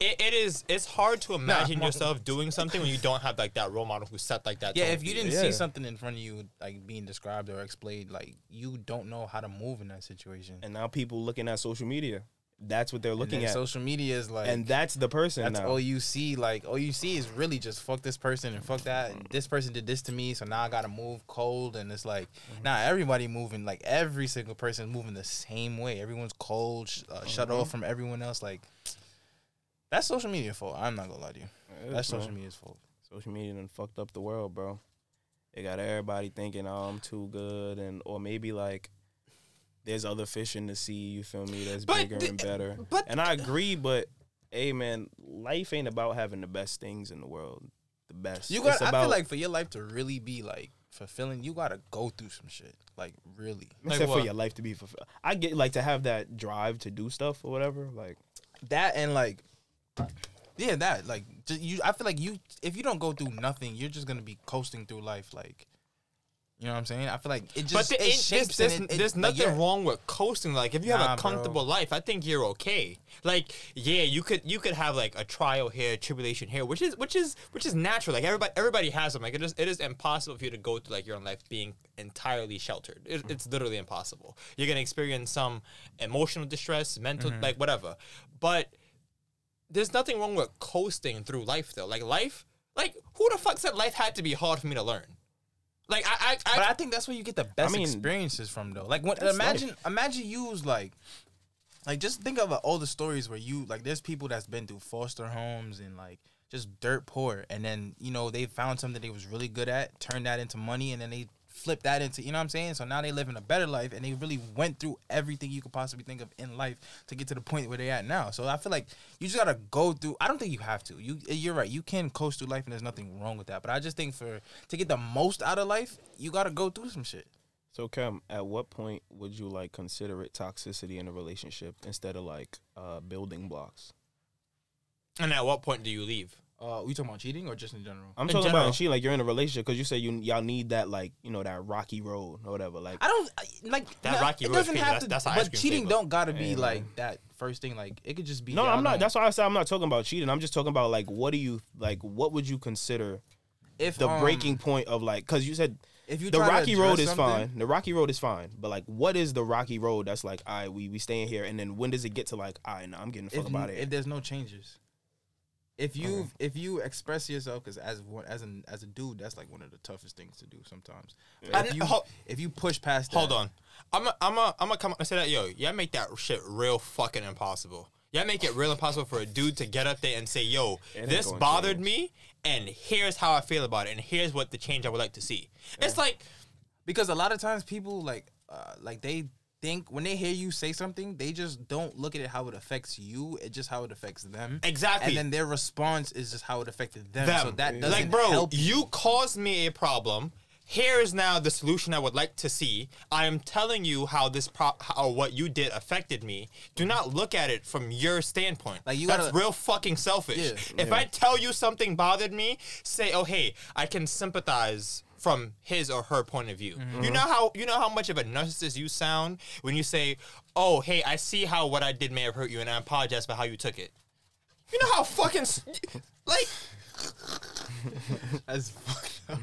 it, it is, it's hard to imagine Nah. yourself doing something when you don't have like that role model who set like that. Yeah, tone if for you didn't Yeah. see something in front of you like being described or explained, like you don't know how to move in that situation. And now people looking at social media, that's what they're looking at, social media is like and that's the person that's now. all you see. Like all you see is really just fuck this person and fuck that. And this person did this to me, so now I gotta move cold. And it's like Mm-hmm. now everybody moving like every single person moving the same way. Everyone's cold, sh- uh, shut Mm-hmm. off from everyone else. Like that's social media fault. I'm not gonna lie to you. It That's is, man. social media's fault. social media done fucked up the world, bro. They got everybody thinking, oh, I'm too good, and or maybe like there's other fish in the sea. You feel me? That's But bigger and better. but- and I agree, but hey, man, life ain't about having the best things in the world. The best. You got. I feel like for your life to really be like fulfilling, you gotta go through some shit. Like really. Like except for your life to be fulfilled. I get like to have that drive to do stuff or whatever. Like that and like yeah that like you i feel like you if you don't go through nothing you're just gonna be coasting through life like you know what i'm saying i feel like it But just the, it it, shapes there's, it- it- there's like, nothing yeah. wrong with coasting. Like if you have Nah, a bro. comfortable life, I think you're okay. Like yeah, you could you could have like a trial here, tribulation here, which is which is which is natural. Like everybody everybody has them. Like it is it is impossible for you to go through like your own life being entirely sheltered. It, it's literally impossible. You're gonna experience some emotional distress, mental Mm-hmm. like whatever. But there's nothing wrong with coasting through life though. Like life, like who the fuck said life had to be hard for me to learn? Like I, I, I but i think that's where you get the best mean, experiences from though like when, imagine life. imagine you was like like just think of uh, all the stories where you like there's people that's been through foster homes and like just dirt poor and then you know they found something they was really good at turned that into money and then they flipped that into you know what i'm saying? So now they live in a better life and they really went through everything you could possibly think of in life to get to the point where they at now. So i feel like you just gotta go through i don't think you have to. You you're right you can coast through life and there's nothing wrong with that. But i just think for to get the most out of life you gotta go through some shit. So, Cam, at what point would you like consider it toxicity in a relationship instead of like uh, building blocks? and at what point do you leave? Uh, we talking about cheating or just in general? I'm In talking general. about cheating. like you're in a relationship because you say you y'all need that like you know that rocky road or whatever. Like I don't like That no, Rocky Road is doesn't crazy. have to, that's an ice but cheating flavor. don't gotta be Yeah, like man. that first thing. Like it could just be. no, I'm not. don't- That's why I said I'm not talking about cheating. I'm just talking about like what do you like? What would you consider if the um, breaking point of like? Because you said If you the rocky road is something- fine. The rocky road is fine. But like, what is the rocky road that's like, all right, we we staying here, and then when does it get to like, all right, no, I'm getting the fuck if, up out if there's no changes. If you if you express yourself, because as one as an as a dude, that's like one of the toughest things to do sometimes. I If you hol- if you push past, Hold on. I'm a, I'm a, I'm gonna come up and say that, yo, y'all make that shit real fucking impossible. Y'all make it real impossible for a dude to get up there and say, yo, this bothered change. me, and here's how I feel about it, and here's what the change I would like to see. It's like, because a lot of times people like uh, like they think when they hear you say something, they just don't look at it how it affects you. It's just how it affects them. Exactly. And then their response is just how it affected them. them. So that doesn't like, bro, help you caused me a problem. Here is now the solution I would like to see. I am telling you how this pro- how what you did affected me. Do not look at it from your standpoint. Like, you that's gotta- real fucking selfish. Yeah. If I tell you something bothered me, say, "Oh, hey, I can sympathize." From his or her point of view, Mm-hmm. you know how you know how much of a narcissist you sound when you say, "Oh, hey, I see how what I did may have hurt you, and I apologize for how you took it." You know how fucking like That's fucked up.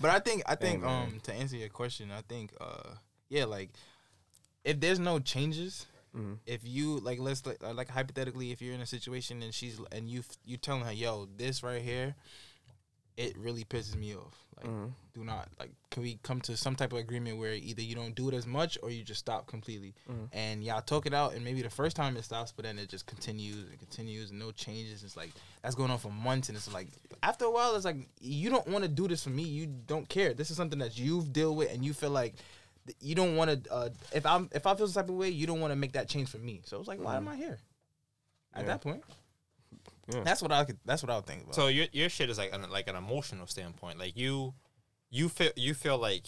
But I think I think man. um to answer your question, I think uh yeah like if there's no changes, Mm-hmm. if you like let's like, uh, like hypothetically if you're in a situation and she's and you f- you telling her yo this right here, it really pisses me off. Like Mm-hmm. do not like can we come to some type of agreement where either you don't do it as much or you just stop completely? Mm-hmm. and y'all talk it out and maybe the first time it stops but then it just continues and continues and no changes. It's like that's going on for months and it's like after a while it's like you don't want to do this for me. You don't care. This is something that you've dealt with and you feel like you don't want to uh, if i'm if i feel some type of way you don't want to make that change for me. So it's like why am i here? At Yeah. that point Yeah. that's what i could that's what i would think about So your your shit is like an, like an emotional standpoint. Like you, you feel you feel like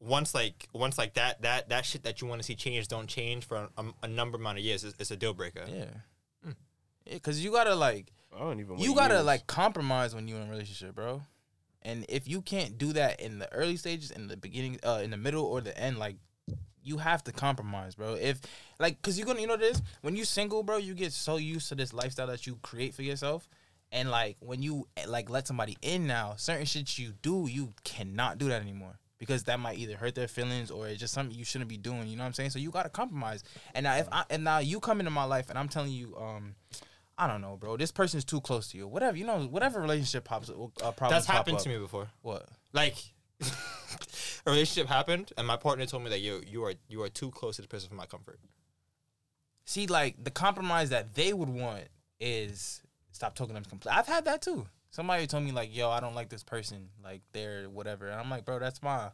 once like once like that that that shit that you want to see change don't change for a, a number amount of years. It's, it's a deal breaker. yeah yeah because you gotta like I don't even. you gotta years. like compromise when you're in a relationship, bro. And if you can't do that in the early stages, in the beginning, uh, in the middle or the end, like you have to compromise, bro. If like, cause you're gonna, you know this when you single, bro, you get so used to this lifestyle that you create for yourself, and like when you eh, like let somebody in now, certain shit you do, you cannot do that anymore. Because that might either hurt their feelings or it's just something you shouldn't be doing. You know what I'm saying? So you gotta compromise. And now if I and now you come into my life and I'm telling you, um, I don't know, bro. This person's too close to you. Whatever, you know, whatever relationship pops, uh, problems That's pop happened up. to me before. What? Like a relationship happened, and my partner told me that you you are you are too close to the person for my comfort. See, like the compromise that they would want is stop talking to them. completely. I've had that too. Somebody told me like, "Yo, I don't like this person. Like they're whatever," and I'm like, "Bro, that's my,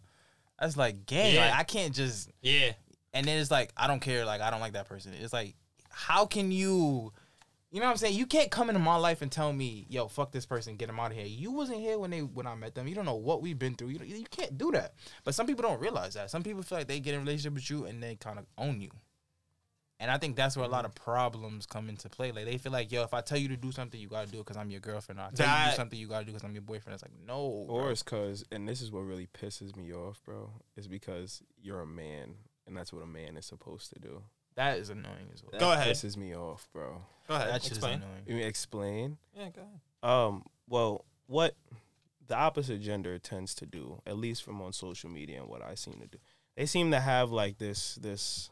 that's like gang. Yeah. Like I can't just." Yeah. And then it's like, I don't care. Like I don't like that person. It's like, how can you? You know what I'm saying? You can't come into my life and tell me, "Yo, fuck this person, get them out of here." You wasn't here when they when I met them. You don't know what we've been through. You don't- you can't do that. But some people don't realize that. Some people feel like they get in a relationship with you and they kind of own you. And I think that's where a lot of problems come into play. Like they feel like, "Yo, if I tell you to do something, you gotta do it because I'm your girlfriend." Or I tell you to do something, you gotta do because I'm your boyfriend. It's like, no. bro. Or it's cause, and this is what really pisses me off, bro. Is because you're a man, and that's what a man is supposed to do. That is annoying as well. That Go ahead. Pisses me off, bro. Go ahead. That shit is explain. annoying. You mean explain? Yeah, go ahead. Um. Well, what the opposite gender tends to do, at least from on social media and what I seem to do, they seem to have like this this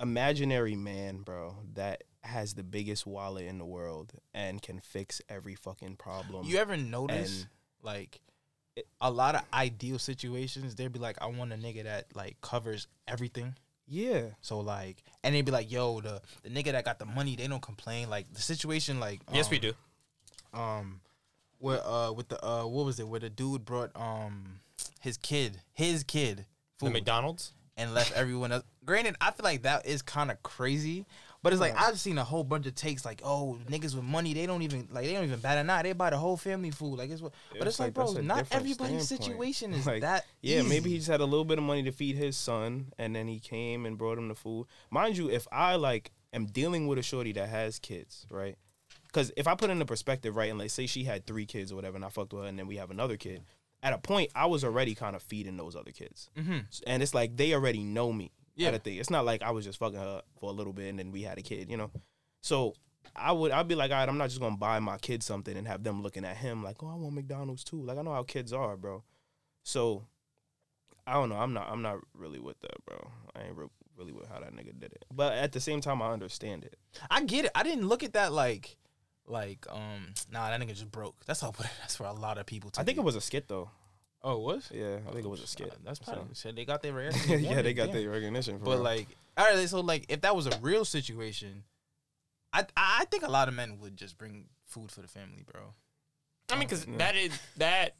imaginary man, bro, that has the biggest wallet in the world and can fix every fucking problem. You ever notice and- like a lot of ideal situations? They'd be like, I want a nigga that like covers everything. Yeah. So like, and they'd be like, Yo, the the nigga that got the money, they don't complain. Like the situation, like Yes, um, we do. Um, with uh with the uh what was it? Where the dude brought um his kid, his kid, The McDonald's. and left everyone else. Granted, I feel like that is kind of crazy. But it's like I've seen a whole bunch of takes like, oh, niggas with money, they don't even like they don't even bat an eye. They buy the whole family food. Like it's what but it's, like, bro, not everybody's standpoint. situation is Like, that Yeah, maybe he just had a little bit of money to feed his son, and then he came and brought him the food. Mind you, if I like am dealing with a shorty that has kids, right? Because if I put in the perspective, right, and like say she had three kids or whatever, and I fucked with her, and then we have another kid. At a point, I was already kind of feeding those other kids, Mm-hmm. and it's like they already know me. Yeah. Yeah, thing. It's not like I was just fucking her for a little bit and then we had a kid, you know. So I would I'd be like, all right, I'm not just gonna buy my kid something and have them looking at him like, oh, I want McDonald's too. Like I know how kids are, bro. So I don't know. I'm not. I'm not really with that, bro. I ain't re- really with how that nigga did it. But at the same time, I understand it. I get it. I didn't look at that like, like, um, nah, that nigga just broke. That's how. That's for a lot of people. I think be. it was a skit though. Oh, it was. Yeah, I think it was a skit. Uh, That's So- probably shit. They got their reaction. yeah, they got their recognition. For But real. like, all right. So like, if that was a real situation, I I think a lot of men would just bring food for the family, bro. I mean, because that is that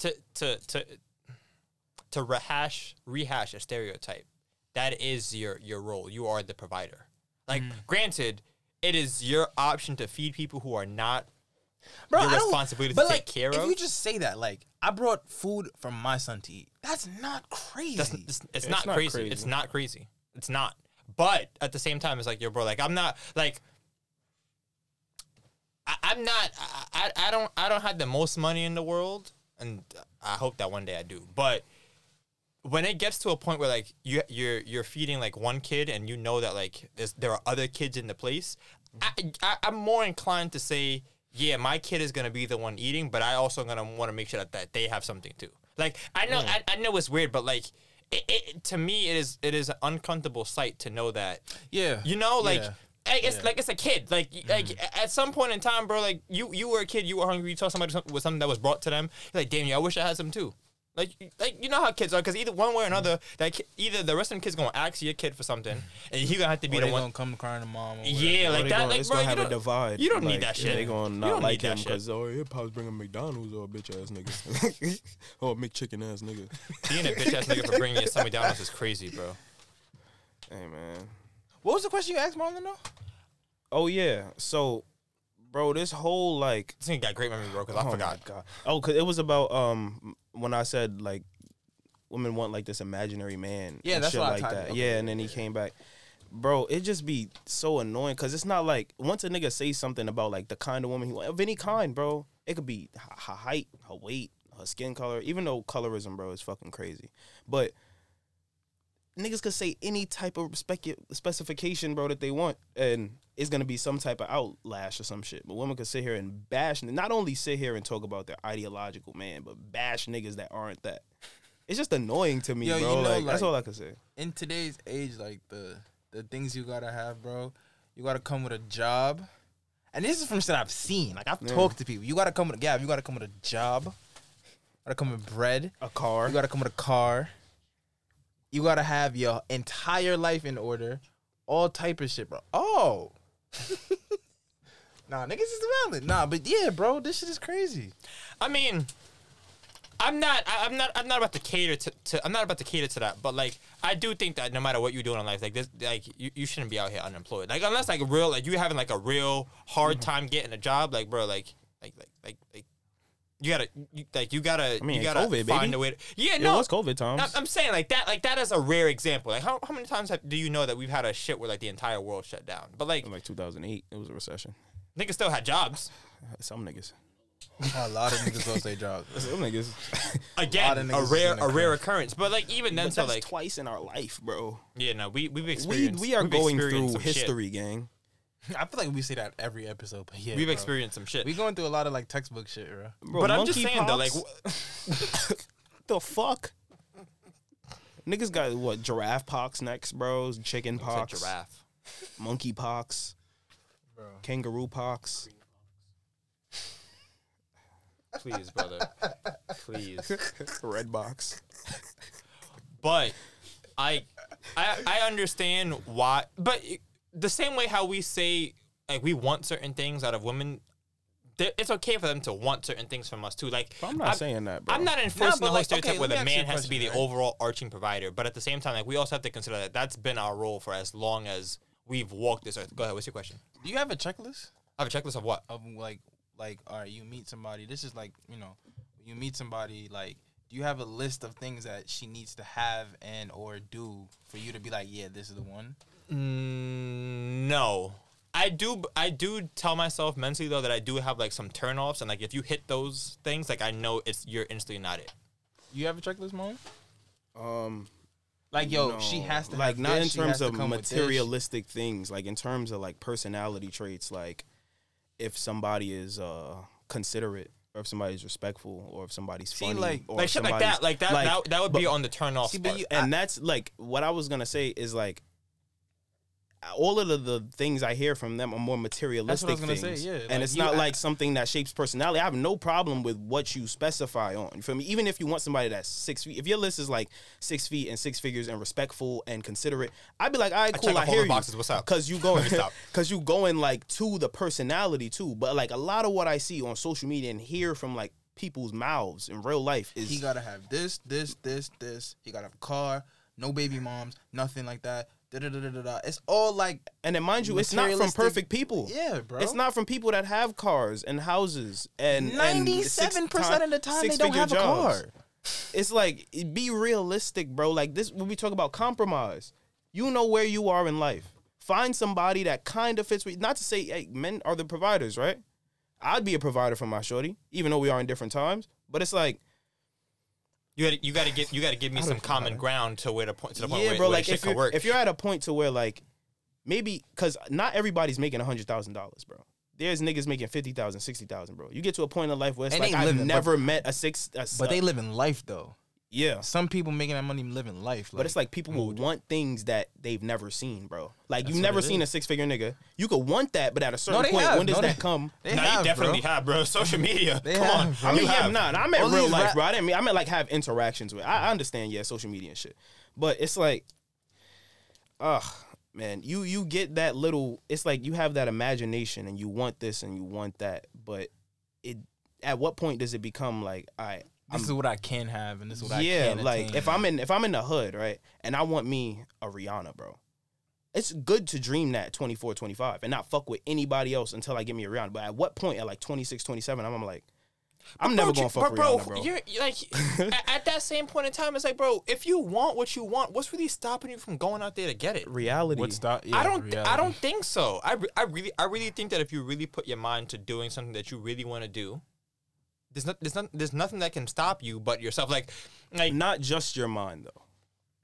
to to to to rehash rehash a stereotype. That is your your role. You are the provider. Like, granted, it is your option to feed people who are not Bro, your I don't- responsibility to but take like, care if of. you just say that, like, I brought food for my son to eat. That's not crazy. That's, it's, it's, It's not, not crazy. crazy. It's not crazy. It's not. But at the same time, it's like, yo, bro, like I'm not like I, I'm not. I, I I don't. I don't have the most money in the world, and I hope that one day I do. But when it gets to a point where like you you're you're feeding like one kid, and you know that like there are other kids in the place, I, I I'm more inclined to say. Yeah, my kid is gonna be the one eating, but I also gonna want to make sure that, that they have something too. Like I know, I, I know it's weird, but like it, it, to me, it is it is an uncomfortable sight to know that yeah. you know, like Yeah. I- it's Yeah. Mm-hmm. like it's a kid. Like y- like at some point in time, bro, like you you were a kid, you were hungry, you saw somebody some- with something that was brought to them. You're like, damn, yeah, I wish I had some too. Like like you know how kids are, because either one way or another, that ki- either the rest of them kids gonna ask your kid for something, and he gonna have to be Or the they one. gonna come crying to mom. Or whatever. Yeah, Or like they that. gonna- like it's bro, gonna you have a don't- divide. You don't need Like, that shit. They gonna You not don't like need him that shit. because oh, your pops bringing McDonald's or bitch ass niggas, or a McChicken ass nigga. Being a bitch ass nigga for bringing your son McDonald's is crazy, bro. Hey man. What was the question you asked, Marlon? Though. Oh yeah. So, bro, this whole like This nigga got great memory, bro, because I oh forgot. My God. Oh, cause it was about um when I said like women want like this imaginary man. Yeah, that's shit what I like typed. that. Okay, Yeah, and then he came back. Bro, it just be so annoying because it's not like once a nigga say something about like the kind of woman he want of any kind, bro. It could be her height, her weight, her skin color. Even though colorism, bro, is fucking crazy, but niggas could say any type of specu- specification, bro, that they want, and it's gonna be some type of outlash or some shit. But women can sit here and bash, not only sit here and talk about their ideological man, but bash niggas that aren't that. It's just annoying to me, Yo, bro. you know, like, that's all I can say. In today's age, like the the things you gotta have, bro. You gotta come with a job. And this is from shit I've seen. Like I've Yeah. talked to people. You gotta come with a gap. You gotta come with a job. You gotta come with bread. A car. You gotta come with a car. You gotta have your entire life in order. All type of shit, bro. Oh. nah, niggas is valid. Nah, but yeah, bro, this shit is crazy. I mean, I'm not. I, I'm not. I'm not about to cater to, to. I'm not about to cater to that. But like, I do think that no matter what you're doing in life, like this, like you, you shouldn't be out here unemployed. Like unless like real, like you having like a real hard Mm-hmm. time getting a job, like bro, like like like like like. You gotta, you, like, you gotta, I mean, you gotta COVID, find baby. a way. To, yeah, It no, was COVID times. I'm, I'm saying like that, like that is a rare example. Like, how, how many times have, do you know that we've had a shit where like the entire world shut down? But like, In like 2008, it was a recession. niggas still had jobs. Some niggas. A lot of niggas lost their jobs. Some niggas. Again, of a, niggas is rare, a rare occurrence. But like even then, but so that's like, twice in our life, bro. yeah, no, we we've We experienced. we are we've going through some shit. history, gang. I feel like we say that every episode, but yeah, We've bro. experienced some shit. We going through a lot of like textbook shit, bro. Bro, but I'm just monkey saying though, like, wh- the fuck? Niggas got what giraffe pox next, bros. Chicken Said pox, giraffe. monkey pox, Bro. kangaroo pox. Please, brother. Please. Red box. But I, I, I understand why. But the same way how we say like we want certain things out of women, it's okay for them to want certain things from us too. Like But I'm not saying that, bro. I'm not enforcing but the whole like, stereotype okay, where the me ask you man a has to be the right? overall arching provider. But at the same time, like we also have to consider that that's been our role for as long as we've walked this earth. Go ahead. What's your question? Do you have a checklist I have a checklist of what? of like, like, all right, you meet somebody. This is like, you know, you meet somebody. Like, do you have a list of things that she needs to have and or do for you to be like, yeah, this is the one? Mm, no. I do I do tell myself mentally though that I do have like some turnoffs and like if you hit those things like I know it's you're instantly not it. You have a checklist, mom? Um, Like, yo, no. she has to like have not this, in terms of come with this. materialistic things, like in terms of like personality traits, like if somebody is uh considerate or if somebody's respectful, or if somebody's See, funny, like- or like shit like that. Like that. that, that would be on the turn off. See, but you- and that's like what I was gonna say is like all of the, the things I hear from them are more materialistic was gonna say, things. yeah, and like, it's not act- like something that shapes personality. I have no problem with what you specify on. For me, even if you want somebody that's six feet, if your list is like six feet and six figures and respectful and considerate, I'd be like, all right, I cool, check I off hear the you. boxes. What's up? Cause you going, Let cause you going like to the personality too. But like a lot of what I see on social media and hear from like people's mouths in real life is He gotta have this, this, this, this. He gotta have a car, no baby moms, nothing like that. Da da da da da. da. It's all like And then mind you, it's not from perfect people. Yeah, bro. It's not from people that have cars and houses and ninety-seven percent of the time they don't have a jobs. car. It's like be realistic, bro. Like this when we talk about compromise, you know where you are in life. Find somebody that kind of fits with not to say hey, men are the providers, right? I'd be a provider for my shorty, even though we are in different times. But it's like, You got you got to get you got to give me some common ground to where the point to the point yeah, where, bro. where Like shit if can you're, work. if you're at a point to where like maybe because not everybody's making a hundred thousand dollars, bro. There's niggas making 50,000, 60,000, bro. You get to a point in life where it's And like I've living, but- never met a six, a, But they live in life though. Yeah. Some people making that money living life. But it's like people will want things that they've never seen, bro. Like you've never it seen a six figure nigga. You could want that, but at a certain they point, have. when does No, that they- come? they no, have, you definitely bro. have, bro. Social media. They Come on. have, I bro. mean, You yeah, have. nah, nah, I meant All real life, rap- bro. I didn't mean I meant like have interactions with. I, I understand, yeah, social media and shit. But it's like, ugh, man, you you get that little. It's like you have that imagination and you want this and you want that, but it. At what point does it become like, I? This is what I can have, and this is what I yeah, can. like attain. if I'm in if I'm in the hood, right, and I want me a Rihanna, bro. It's good to dream that 24, 25 and not fuck with anybody else until I get me a Rihanna. But at what point at like 26, 27, I'm, I'm like, I'm never gonna fuck but bro, Rihanna, bro. You're, you're like at, at that same point in time, it's like, bro, if you want what you want, what's really stopping you from going out there to get it? Reality. what's that? Yeah, I don't. Th- I don't think so. I, re- I really, I really think that if you really put your mind to doing something that you really want to do, there's not, there's not, there's nothing that can stop you but yourself. Like, like, not just your mind though,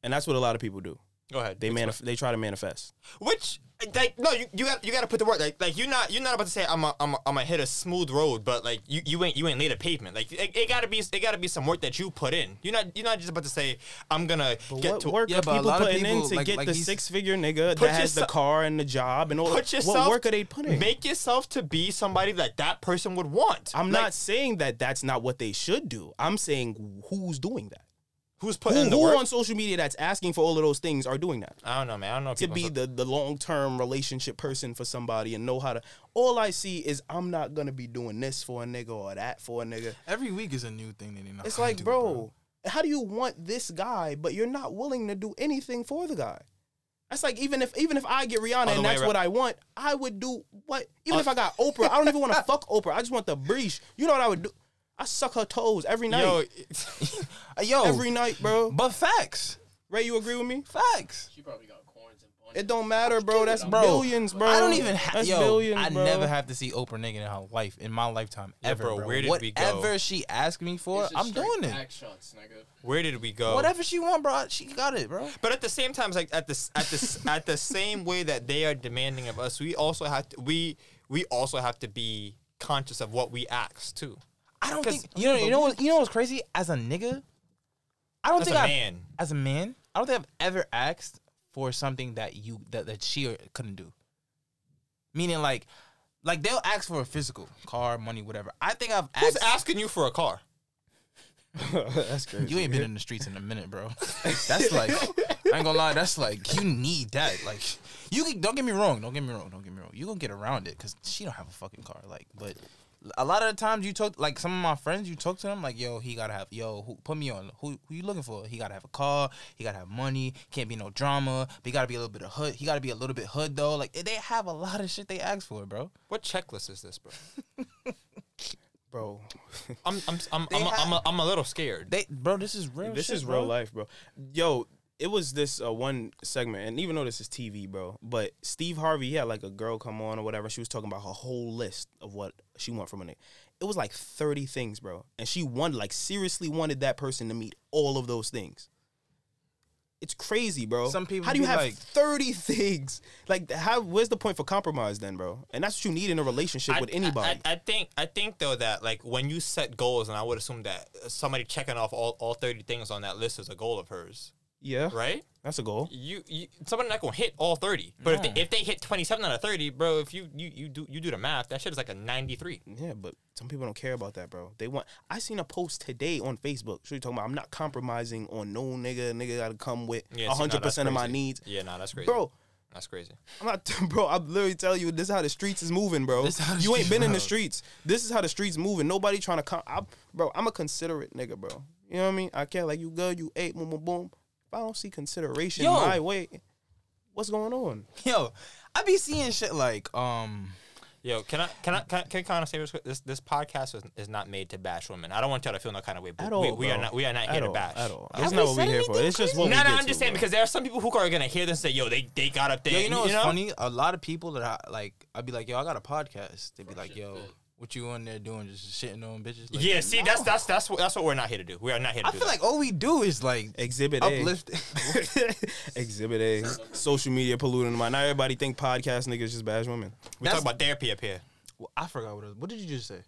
and that's what a lot of people do. go ahead. They manif- they try to manifest. Which like no, you, you got you got to put the work like like you're not you're not about to say I'm a, I'm a, I'm gonna hit a smooth road, but like you, you ain't you ain't laid a pavement. Like it, it gotta be it gotta be some work that you put in. You're not you're not just about to say I'm gonna get what to work yeah, are but a people lot of putting in to like- get like the six figure nigga Put that has the car and the job and all? put yourself. what work are they putting? Make yourself to be somebody that that person would want. I'm Like, not saying that that's not what they should do. I'm saying who's doing that. Who's putting in the who work. on social media that's asking for all of those things are doing that? I don't know, man. I don't know. to be so- the, the long term relationship person for somebody and know how to. All I see is I'm not gonna be doing this for a nigga or that for a nigga. Every week is a new thing that they know. It's how to like, do, bro, how do you want this guy, but you're not willing to do anything for the guy? That's like even if even if I get Rihanna and that's around. what I want, I would do what? Even if I got Oprah, I don't even want to fuck Oprah. I just want the breeze. You know what I would do? I suck her toes every night. Yo, Uh, Yo, every night, bro. but facts, Ray, you agree with me? facts. She probably got corns and bunches. It don't matter, bro. That's Bro, billions, bro. I don't even have. That's Yo, billions, I bro. never have to see Oprah naked in her life in my lifetime ever, bro, bro. where did we go? Whatever she asked me for, I'm doing it. shots, where did we go? Whatever she want, bro, she got it, bro. But at the same time, it's like at the at the at the same way that they are demanding of us, we also have to we we also have to be conscious of what we ask too. I don't think you know. You know what? You know what's crazy? As a nigga, I don't As think a I. man. As a man, I don't think I've ever asked for something that you that that she couldn't do. Meaning, like, like they'll ask for a physical car, money, whatever. I think I've Who's asked. asking you for a car? That's crazy. You ain't been in the streets in a minute, bro. That's like, I ain't gonna lie. That's like, you need that. Like, you can, don't get me wrong. Don't get me wrong. Don't get me wrong. You gonna get around it because she don't have a fucking car. Like, but a lot of the times you talk, like some of my friends, you talk to them like, yo, he gotta have, yo, who, put me on. Who, who you looking for? He gotta have a car. He gotta have money. Can't be no drama. But he gotta be a little bit of hood. He gotta be a little bit hood though. Like, they have a lot of shit they ask for, bro. What checklist is this, bro? bro. I'm I'm I'm I'm, a, I'm, a, have- I'm a little scared. They, bro, this is real. this shit, is bro. real life, bro. Yo, it was this uh, one segment, and even though this is TV, bro, but Steve Harvey, he had like a girl come on or whatever. She was talking about her whole list of what she want from a nigga. It was like thirty things, bro, and she wanted, like, seriously wanted that person to meet all of those things. It's crazy, bro. Some people How do you have like- 30 things? Like, how? Where's the point for compromise then, bro? And that's what you need in a relationship I- with anybody. I, I think I think though that like when you set goals, and I would assume that somebody checking off all, all thirty things on that list is a goal of hers, yeah, right? That's a goal. You, you somebody not gonna hit all thirty, but if, they, if they hit twenty seven out of thirty, bro, if you, you you do you do the math, that shit is like a ninety three. Yeah, but some people don't care about that, bro. They want. I seen a post today on Facebook. So you talking about? I'm not compromising on no nigga. Nigga got to come with Yeah, see, a no, hundred percent of my needs, Yeah, no, that's crazy, bro. That's crazy. I'm not, bro. I'm literally telling you, this is how the streets is moving, bro. You ain't been in the streets. This is how the streets moving. Nobody trying to come. I, bro, I'm a considerate nigga, bro. You know what I mean? I care like you good, you ate, boom, boom, boom. If I don't see consideration Yo. my way, what's going on? Yo, I be seeing shit like um. Yo, can I can I can, I- can I kind of say this? quick? This this podcast is, is not made to bash women. I don't want y'all to feel no kind of way. But At we, all, we are bro. not we are not At here to all, bash at all. That's Have not we what we said here for. anything It's just what No, we no, get I'm to, just saying bro. because there are some people who are gonna hear this and say, "Yo, they they got up there." Yo, you know what's know? funny? A lot of people that I like, I'd be like, yo, I got a podcast. They'd be like, yo, what you on there doing? Just shitting on bitches? Like, Yeah, see, no. that's that's that's what that's what we're not here to do. We are not here to I do feel that. like all we do is like Exhibit A. uplift. Exhibit A. Social media polluting the mind. Not everybody think podcast niggas just bash women. we talk about therapy up here. Well, I forgot what it was. What did you just say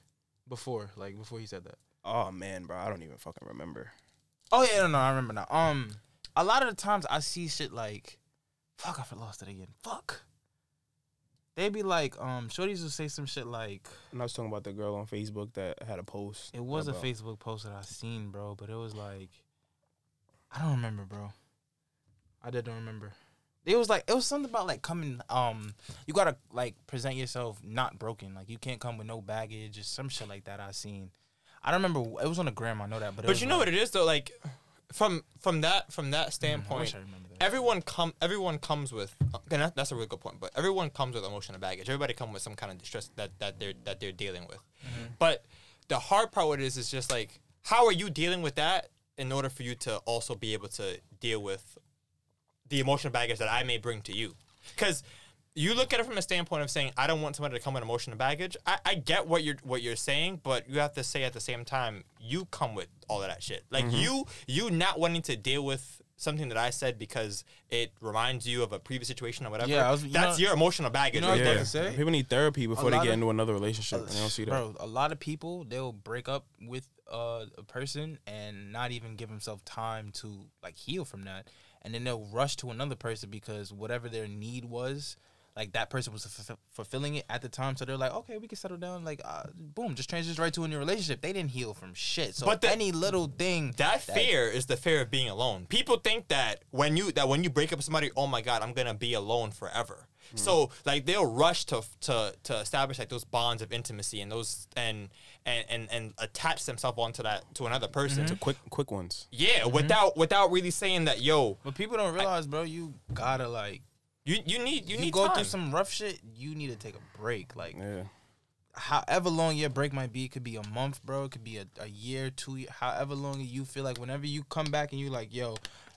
before? Like before he said that. Oh man, bro, I don't even fucking remember. Oh yeah, no, no, I remember now. Um, a lot of the times I see shit like, fuck, I forgot lost it again. Fuck. They be like, um, shorties will say some shit like, And I was talking about the girl on Facebook that had a post. it was a Facebook post that I seen, bro, but it was like, I don't remember, bro. I did don't remember. It was like it was something about like coming. Um, you gotta like present yourself not broken. Like you can't come with no baggage or some shit like that. I seen. I don't remember. It was on the gram. I know that, but it But was you know like, what it is though, like from from that from that Mm, I standpoint, I that. everyone come everyone comes with and that, that's a really good point but everyone comes with emotional baggage. Everybody comes with some kind of distress that, that they're that they're dealing with. But the hard part with it is is just like how are you dealing with that in order for you to also be able to deal with the emotional baggage that i may bring to you? Because you look at it from a standpoint of saying I don't want somebody to come with emotional baggage. I, I get what you're what you're saying, but you have to say at the same time you come with all of that shit. Like you you not wanting to deal with something that I said because it reminds you of a previous situation or whatever. Yeah, was- you that's know- your emotional baggage. know what right I there. was about to say? People need therapy before they get of- into another relationship. and I don't see that. Bro, a lot of people they'll break up with uh, a person and not even give themselves time to like heal from that, and then they'll rush to another person because whatever their need was, like that person was fulf- fulfilling it at the time. So they're like, okay, we can settle down. Like, uh, boom, just transition right to a new relationship. They didn't heal from shit. So But the- any little thing That fear is the fear of being alone. People think that when you that when you break up with somebody, oh my god, I'm gonna be alone forever. So like they'll rush to to to establish like those bonds of intimacy and those and and and, and attach themselves onto that to another person. To quick, quick ones. Yeah, without without really saying that, yo, But people don't realize, bro. You gotta like you you need you, you, need go time. through some rough shit. You need to take a break. Like Yeah. however long your break might be, it could be a month, bro. It could be a, a year, two year, however long you feel like whenever you come back and you like, yo,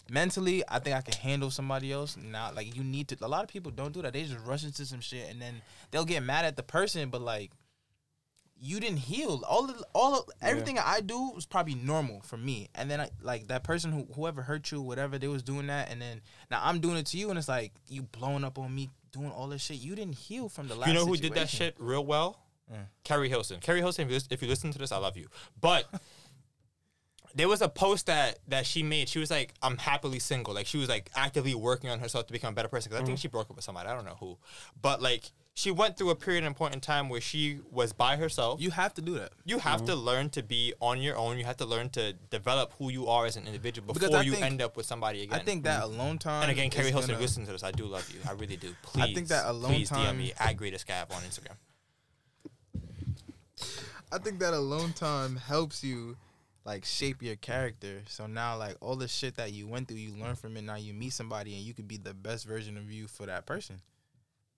mentally, I think I can handle somebody else. Now, like you need to. A lot of people don't do that. They just rush into some shit and then they'll get mad at the person, but like. You didn't heal. All of, all of, everything I do was probably normal for me, and then I like that person who whoever hurt you, whatever they was doing that, and then now I'm doing it to you, and it's like you blowing up on me, doing all this shit. You didn't heal from the last. You know who did that shit real well? Keri Hilson. Keri Hilson, if you, if you listen to this, I love you. But there was a post that that she made. She was like, "I'm happily single." Like she was like actively working on herself to become a better person. Because I think mm-hmm. she broke up with somebody. I don't know who, but like she went through a period and point in time where she was by herself. You have to do that. you have to mm-hmm. learn to be on your own. You have to learn to develop who you are as an individual Because before I you end up with somebody again. I think that mm-hmm. alone time. And again, Keri is Hilson, gonna- you listen to this, I do love you. I really do. Please, I think that alone please DM time- me at greatest scab on Instagram. I think that alone time helps you like shape your character. So now like all the shit that you went through, you learn from it. Now you meet somebody and you could be the best version of you for that person.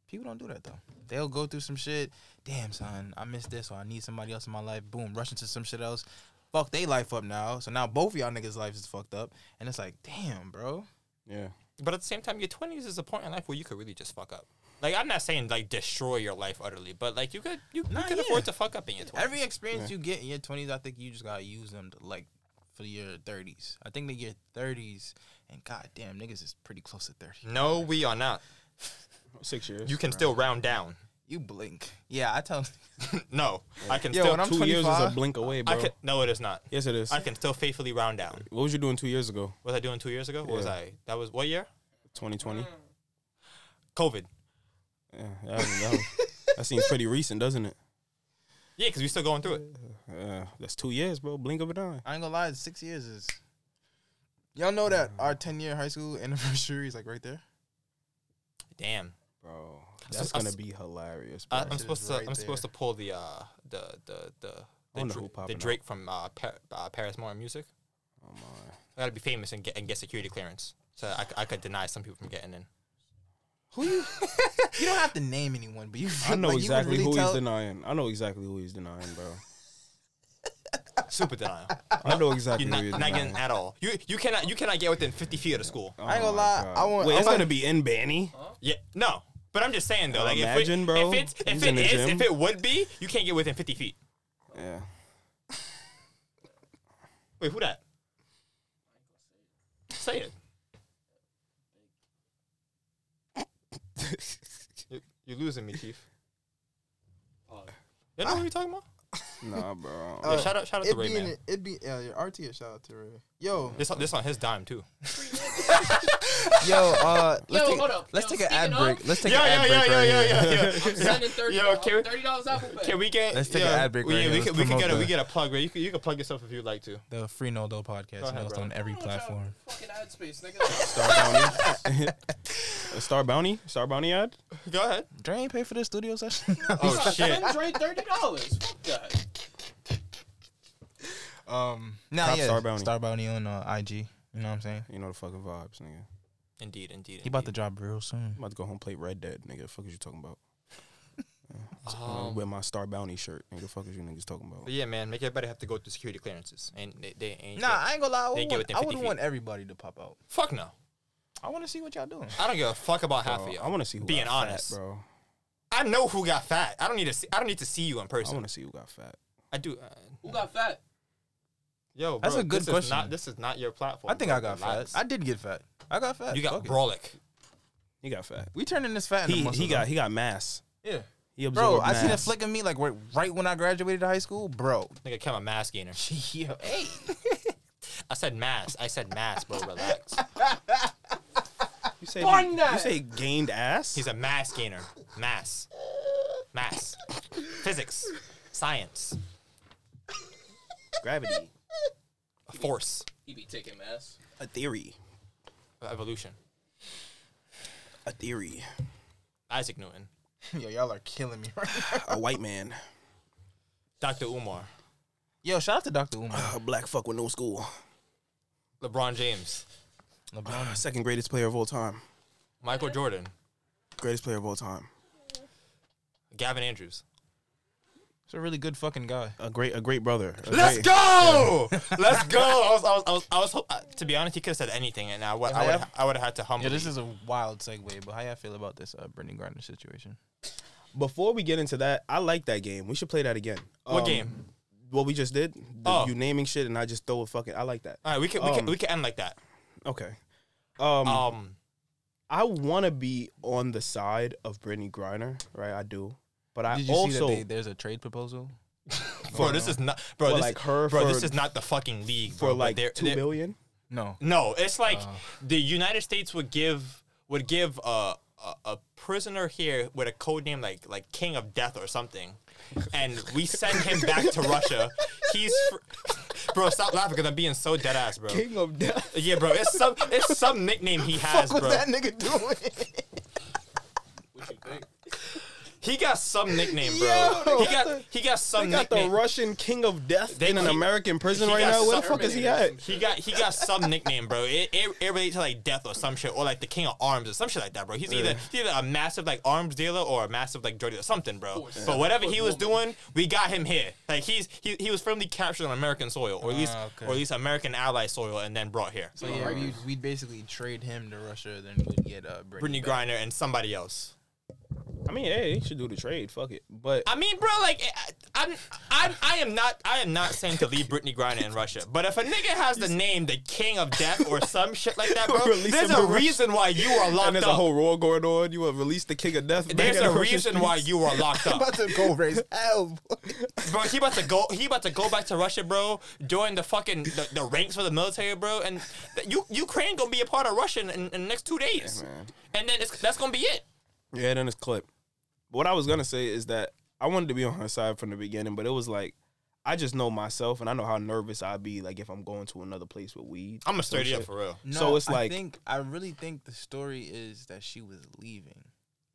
People don't do that though. They'll go through some shit. Damn son, I missed this or I need somebody else in my life. Boom, rush into some shit else. Fuck they life up now. So now both of y'all niggas' lives is fucked up. And it's like, damn, bro. Yeah. But at the same time, your twenties is a point in life where you could really just fuck up. Like I'm not saying like destroy your life utterly, but like you could you, Nah, you could yeah. afford to fuck up in your twenties. Every experience you get in your twenties, I think you just gotta use them to like for your 30s. I think the year 30s, and goddamn, niggas is pretty close to 30. No, we are not. Six years. You can still round down. You blink. Yeah, I tell. no, I can Yo, still. when I'm two years is a 25, blink away, bro. I can. No, it is not. yes, it is. I can still faithfully round down. What was you doing two years ago? What was I doing two years ago? What was Yeah. I? That was what year? 2020. COVID. Yeah, that, that, that seems pretty recent, doesn't it? Yeah, because we're still going through it. Uh, that's two years, bro. Blink of an eye. I ain't gonna lie, six years is. Y'all know that our 10 year high school anniversary is like right there. Damn. Bro, So- that's I gonna s- be hilarious, bro. I, I'm supposed is to. right I'm supposed to pull the uh the the the the, Dra- who the popping Drake from uh, Par- uh, Paris Morton Music. oh my. I gotta be famous and get and get security clearance, so I, I could deny some people from getting in. Who you? you don't have to name anyone, but you. I know like, exactly really who tell- he's denying. I know exactly who he's denying, bro. Super denial. I know exactly You're who not, he's not getting at all. You you cannot you cannot get within 50 feet of the school. Oh I ain't gonna lie, God. I want- Wait, I it's want- gonna be in Banny. Yeah, no. But I'm just saying though, like Imagine, if, bro. it, if it's if He's it in the is gym. if it would be, you can't get within 50 feet. Yeah. Wait, who that? Say it. you, you're losing me, Chief. You know what you're talking about? Nah, bro. Yeah, shout out, shout out to It'd Ray Man. it'd be, yeah, your RT a shout out to Ray. Yo, This on- this on his dime too. yo, uh, let's Yo, take, hold up. let's Yo, take an ad speaking break. Let's take Yo, an yo, ad break yo, right yo, here. yo, yo. I'm sending thirty. Yo, can we- thirty dollars Apple Pay. Can we get? Let's take yeah, an ad break We, right yeah, here. we can we can get a we get a plug, bro. You can you can plug yourself if you'd like to. The Free No Dough podcast, ahead, on every platform. Fucking ad space, nigga. Star Bounty. a Star Bounty? Star Bounty ad? Go ahead. Dre ain't pay for the studio session. Oh shit. Send Dre thirty dollars. Fuck that. um, now Top yeah, Star Bounty. Star Bounty on uh, IG. You know what I'm saying? You know the fucking vibes, nigga. Indeed, indeed. He about to indeed. drop real soon. I'm about to go home and play Red Dead, nigga. The fuck is you talking about? Um, With my Star Bounty shirt. Nigga, the fuck is you niggas talking about? But yeah, man, make everybody have to go through security clearances, and they, they ain't. Nah, I ain't gonna lie. I They would get want, within I 50 would feet. want everybody to pop out. fuck no. I want to see what y'all doing. I don't give a fuck about half Bro, of you. I want to see who being got fat, honest, bro. I know who got fat. I don't need to. See, I don't need to see you in person. I person. want to see who got fat. I do. Uh, Who got fat? yo, bro, That's a good this question. Is not, this is not your platform. I think bro. I got Relax. fat. I did get fat. I got fat. You got Fuck it. brolic. He got fat. We turning this fat into He, muscle. he got he got mass. yeah. He Bro, absorbed I seen a mass. flick of me like right, right when I graduated high school, bro. Nigga, became a mass gainer. Yo, hey, I said mass. I said mass, bro. Relax. You say Burn you say gained ass? He's a mass gainer. Mass. Mass. Physics. Science. gravity, A Force. He be taking mass. a theory, Evolution. a theory. Isaac Newton. yo, y'all are killing me right now. A white man, Dr. Umar. Yo, shout out to Dr. Umar. a black fuck with no school, LeBron James. LeBron. second greatest player of all time, Michael Jordan. greatest player of all time, Gavin Andrews. He's a really good fucking guy. a great a great brother. A Let's great- go! Let's go! I was, I was, I was, I was hope- uh, to be honest, he could have said anything, and I would, I would, I would have had to humble. Yeah, this is a wild segue, but how y'all feel about this uh, Brittney Griner situation? Before we get into that, I like that game. We should play that again. What Um, game? What we just did. The, Oh. You naming shit and I just throw a fucking. I like that. All right, we can, we can, Um, we can end like that. Okay. Um, Um, I want to be on the side of Brittney Griner, right? I do, but I Did you also see that they, there's a trade proposal? bro, this is not, bro, For, this, like, her bro, for- this is not the fucking league, for bro. but like they're- two they're- billion. No. No, it's like Oh. the United States would give would give a, a a prisoner here with a code name like like King of Death or something, and we send him back to Russia. He's fr- bro, stop laughing because I'm being so dead ass, bro. King of death. Yeah, bro, it's some it's some nickname he has, What bro. was that nigga doing? What you think? He got some nickname, bro. Yo, he got he got some They got the. Russian King of Death They- in an he- American prison right now. Where the fuck is he at? He got he got some nickname, bro. It, it, it relates to like death or some shit, or like the king of arms or some shit like that, bro. He's either he's either a massive like arms dealer or a massive like drug dealer, something, bro. Course. But whatever he was doing, we got him here. Like he's he, he was firmly captured on American soil, or at least Ah, okay. or at least American ally soil, and then brought here. So yeah, we we'd basically trade him to Russia, then we'd get uh, Brittney Brittney. Griner and somebody else. I mean, hey, he should do the trade. Fuck it. But I mean, bro, like eh, I'm, I'm, I am not, I am not saying to leave Brittney Griner in Russia. But if a nigga has the name the King of Death or some shit like that, bro, there's a reason why you are locked up. and there's up. a whole war going on. You will release the king of death. there's a reason why you are locked up. about to go raise hell. Bro, he about to go. He about to go back to Russia, bro. Join the fucking the, the ranks for the military, bro. And th- you Ukraine gonna be a part of Russia in, in the next two days. man. and then it's, that's gonna be it. Yeah, then it's clip. What I was gonna say is that I wanted to be on her side from the beginning, but it was like I just know myself, and I know how nervous I'd be like if I'm going to another place with weed. I'm gonna Some sturdy up for real. No, So it's I like- think I really think the story is that she was leaving.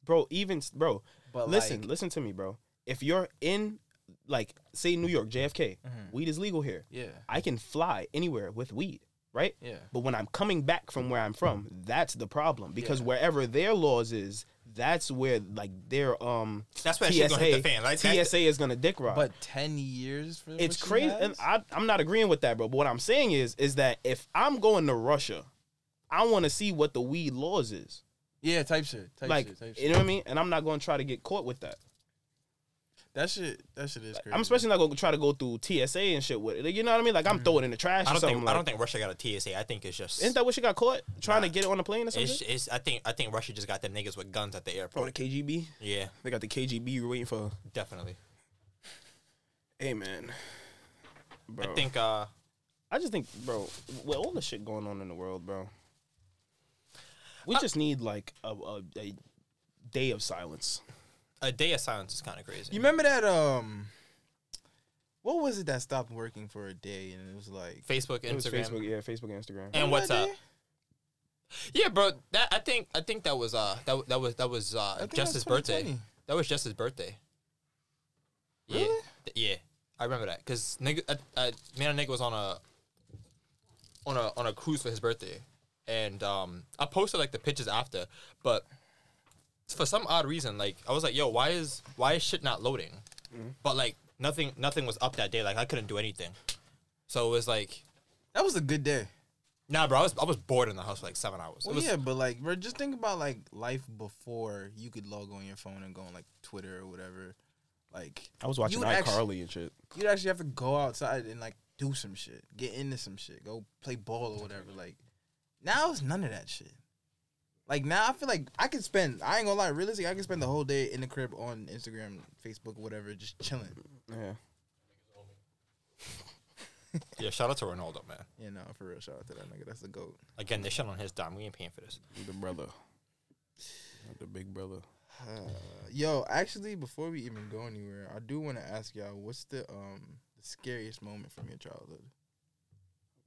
bro. Even bro, But listen, like, listen to me, bro. If you're in like say New York, JFK, Mhm. weed is legal here. yeah, I can fly anywhere with weed, right? yeah. But when I'm coming back from where I'm from, that's the problem because Yeah. wherever their laws is, that's where like their um That's where that shit gonna hit the fan. Like TSA is gonna dick rob. But ten years for it's what she crazy, has? and I, I'm not agreeing with that, bro. But what I'm saying is, is that if I'm going to Russia, I want to see what the weed laws is. yeah, type shit, type like, shit, type you know what I mean? And I'm not going to try to get caught with that. That shit, that shit is crazy. I'm especially not going to try to go through TSA and shit with it. Like, you know what I mean? Like, I'm throwing it in the trash. I or don't something think like, I don't think Russia got a TSA. I think it's just. Isn't that what she got caught trying to get it on the plane or something? It's, it's, I think I think Russia just got them niggas with guns at the airport. Oh, the airport. KGB. Yeah, They got the KGB waiting for. definitely. Hey man, bro. I think uh I just think, bro, with all the shit going on in the world, bro, we just need like a, a, a day of silence. A day of silence is kind of crazy. You remember that? Um, what was it that stopped working for a day and it was like Facebook, It was Instagram, Facebook, yeah, Facebook, and Instagram. and Remember WhatsApp. Yeah, bro. That I think I think that was uh that that was that was uh think just his birthday. That was just his birthday. Yeah, Really? Th- yeah. I remember that because nigga, uh, uh, me and a nigga was on a on a on a cruise for his birthday, and um I posted like the pictures after, but for some odd reason, like I was like, yo, why is why is shit not loading? Mm-hmm. But like nothing nothing was up that day. Like I couldn't do anything, so it was like. That was a good day. Nah, bro, I was I was bored in the house for like seven hours. Well, was, yeah, but like, bro, just think about like life before you could log on your phone and go on like Twitter or whatever. Like, I was watching you would iCarly and shit. you'd actually have to go outside and like do some shit, get into some shit, go play ball or whatever. Like, now it's none of that shit. Like now, I feel like I could spend. I ain't gonna lie, realistically, I could spend the whole day in the crib on Instagram, Facebook, whatever, just chilling. Yeah. yeah, shout out to Ronaldo, man. Yeah, no, for real. Shout out to that nigga. That's the goat. Again, they shit on his dime. We ain't paying for this. The brother. The big brother. Uh, yo, actually, before we even go anywhere, I do want to ask y'all, what's the um the scariest moment from your childhood?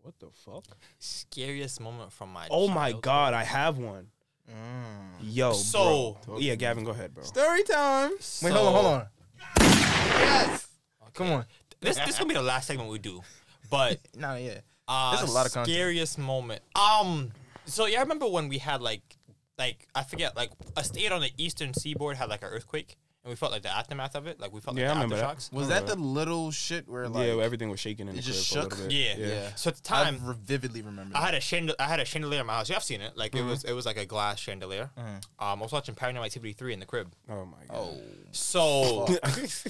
What the fuck? Scariest moment from my. Oh my childhood. god, I have one. Mm. Yo, So- bro. yeah, Gavin, go ahead, bro. Story time. Wait, hold on, hold on. Yes. Come on. This this gonna be the last segment we do, but Nah, yeah. uh, There's a lot of content. scariest moment. Um, so yeah, I remember when we had like, like I forget, like a state on the eastern seaboard had like an earthquake, and we felt like the aftermath of it. Like we felt Yeah, I like the remember that. aftershocks. Was that the little shit where like yeah, well, everything was shaking in it the just crib for a shook? little bit. Yeah. Yeah. So at the time, re- vividly remember. I had a chandelier. I had a chandelier in my house. You have seen it. Like Mm-hmm. it was it was like a glass chandelier. Mhm. Um, I was watching Paranormal Activity three in the crib. Oh my god. Oh, So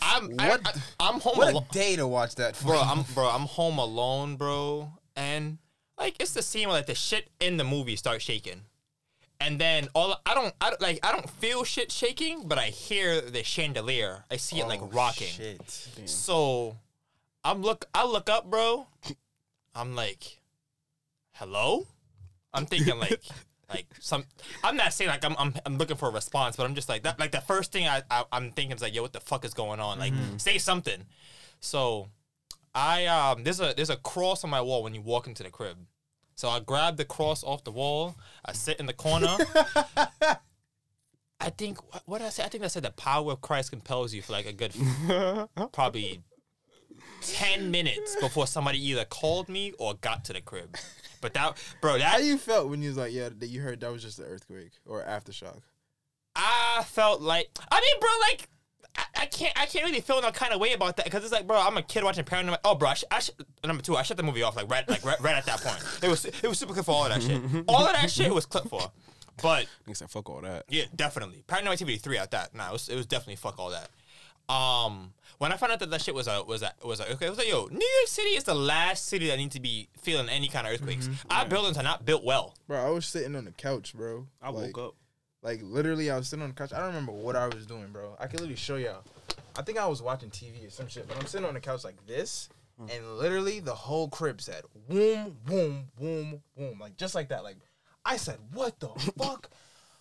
I'm I, What I, I'm home what alone. a day to watch that, bro. I'm bro. I'm home alone, bro, and like it's the scene where like the shit in the movie starts shaking, and then all I don't, I don't like I don't feel shit shaking, but I hear the chandelier. I see it like Oh, rocking. Shit. So I'm look. I look up, bro. I'm like, hello. I'm thinking like. Like some, I'm not saying like I'm, I'm I'm looking for a response, but I'm just like that. Like the first thing I, I I'm thinking is like, yo, what the fuck is going on? Like, say something. So, I um there's a there's a cross on my wall when you walk into the crib. So I grab the cross off the wall. I sit in the corner. I think what, did I say? I think I said the power of Christ compels you for like a good probably ten minutes before somebody either called me or got to the crib. But that bro, How that you felt when you was like, yeah, that you heard that was just an earthquake or aftershock? I felt like I mean, bro, like I, I can't I can't really feel no kind of way about that because it's like, bro, I'm a kid watching Paranormal. Oh, bro, I, sh- I sh- number two, I shut the movie off like right like right, right at that point. It was it was super clear for all of that shit. All of that shit was clip for, but Nigga said fuck all that. yeah, definitely Paranormal Activity three at that. Nah, it was it was definitely fuck all that. Um, when I found out that that shit was a was a was a okay, I was like, yo, New York City is the last city that needs to be feeling any kind of earthquakes. Our buildings are not built well. Bro, I was sitting on the couch, bro. I Like- woke up. Like literally, I was sitting on the couch. I don't remember what I was doing, bro. I can literally show y'all. I think I was watching TV or some shit, but I'm sitting on the couch like this, hmm. and literally the whole crib said "boom, boom, boom, boom," like just like that. Like I said, "What the fuck?"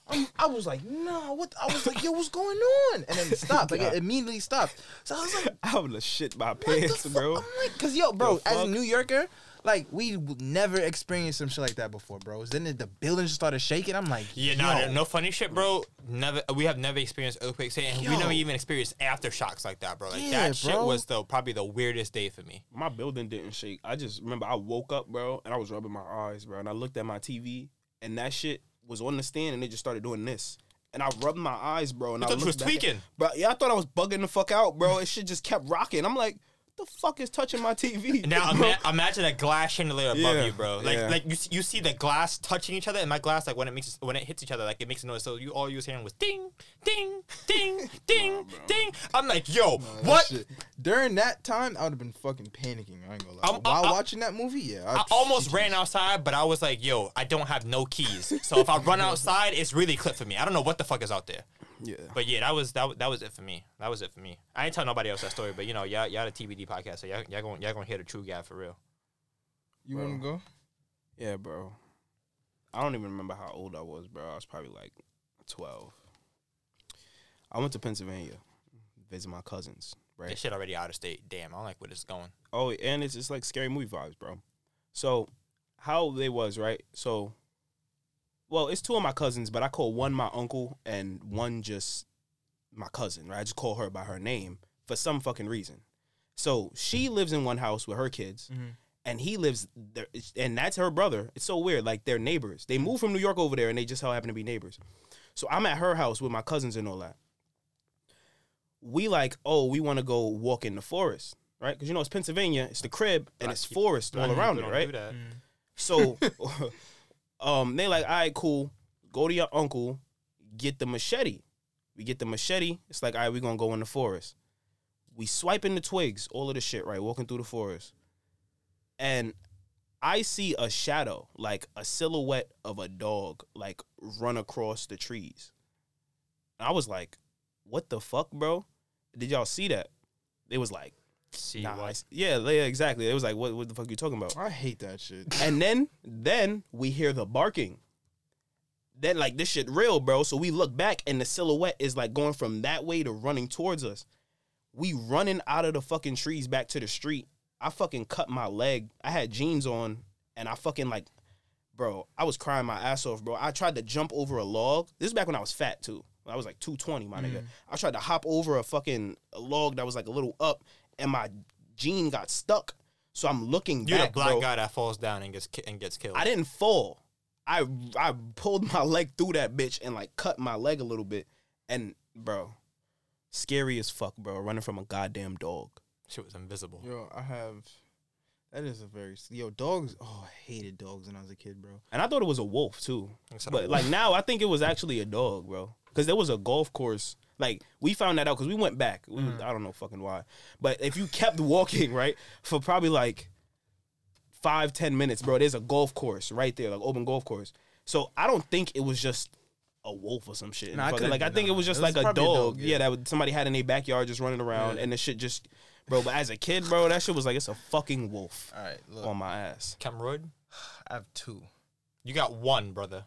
I'm, I was like, "Nah, what?" I was like, "Yo, what's going on?" And then it stopped. Like it immediately stopped. So I was like, I would have shit my what the pants, bro. I'm like, cause yo, bro, The as a fuck? New Yorker, like we never experienced some shit like that before, bro. Then the building just started shaking. I'm like, Yeah, no, no funny shit, bro. Never, we have never experienced earthquakes, and we never even experienced aftershocks like that, bro. Like Yeah, that shit bro. was the probably the weirdest day for me. My building didn't shake. I just remember I woke up, bro, and I was rubbing my eyes, bro, and I looked at my TV, and that shit was on the stand, and it just started doing this. And I rubbed my eyes, bro, and I thought you was back at- tweaking. Bro, yeah, I thought I was bugging the fuck out, bro. It shit just kept rocking. I'm like, the fuck is touching my TV? Now ima- imagine a glass chandelier above Yeah, you, bro. Like yeah. like you see- you see the glass touching each other, and my glass like when it makes when it hits each other, like it makes a noise. So you all you was hearing was ding, ding, ding, ding, ding. I'm like, yo, That what? shit- During that time, I would have been fucking panicking. I ain't gonna lie. I'm- While I- I- watching that movie, yeah, I almost ran outside, but I was like, yo, I don't have no keys. So if I run outside, it's really clip for me. I don't know what the fuck is out there. Yeah. But yeah, that was that, that was it for me. That was it for me. I ain't tell nobody else that story, but you know, y'all y'all the TBD podcast, so y'all y'all gonna y'all gonna hear the true guy for real. You want to go? Yeah, bro. I don't even remember how old I was, bro. I was probably like 12. I went to Pennsylvania, visit my cousins, Right, This shit already out of state. Damn, I don't like where this is going. Oh, and it's just like scary movie vibes, bro. So, how they was, right? So, well, it's two of my cousins, but I call one my uncle and one just my cousin, right? I just call her by her name for some fucking reason. So, she lives in one house with her kids, and he lives there, and that's her brother. It's so weird. Like, they're neighbors. They moved from New York over there, and they just so happen to be neighbors. So, I'm at her house with my cousins and all that. We like, oh, we want to go walk in the forest, right? Because you know it's Pennsylvania, it's the crib, and it's forest all around it, right? So, um, they like, all right, cool. Go to your uncle, get the machete. We get the machete. It's like, all right, we gonna go in the forest. We swiping the twigs, all of the shit, right? Walking through the forest, and I see a shadow, like a silhouette of a dog, like run across the trees. And I was like, "What the fuck, bro? Did y'all see that?" It was like, See nah, what? yeah, yeah, exactly. It was like, "What, what the fuck are you talking about?" I hate that shit. And then then we hear the barking. Then like this shit real, bro. So we look back and the silhouette is like going from that way to running towards us. We running out of the fucking trees back to the street. I fucking cut my leg. I had jeans on and I fucking like bro, I was crying my ass off, bro. I tried to jump over a log. This is back when I was fat too. I was like 220, my nigga. Mm. I tried to hop over a fucking log that was like a little up and my jean got stuck. So I'm looking You're back, the black bro. guy that falls down and gets ki- and gets killed. I didn't fall. I I pulled my leg through that bitch and like cut my leg a little bit. And bro, scary as fuck, bro. Running from a goddamn dog. Shit was invisible. Yo, I have. That is a very yo dogs. Oh, I hated dogs when I was a kid, bro. And I thought it was a wolf too. It's a But wolf. like now, I think it was actually a dog, bro. Because there was a golf course. Like we found that out because we went back. We, Mm. I don't know fucking why. But if you kept walking right for probably like five ten minutes, bro, there's a golf course right there, like open golf course. So I don't think it was just a wolf or some shit. Nah, it Fucking- like I been, think it was just It was like a probably a dog. dog, yeah. yeah. that would, somebody had in their backyard just running around, and the shit just, bro. But as a kid, bro, that shit was like it's a fucking wolf All right, look, on my ass. Camroid, I have two. you got one, brother.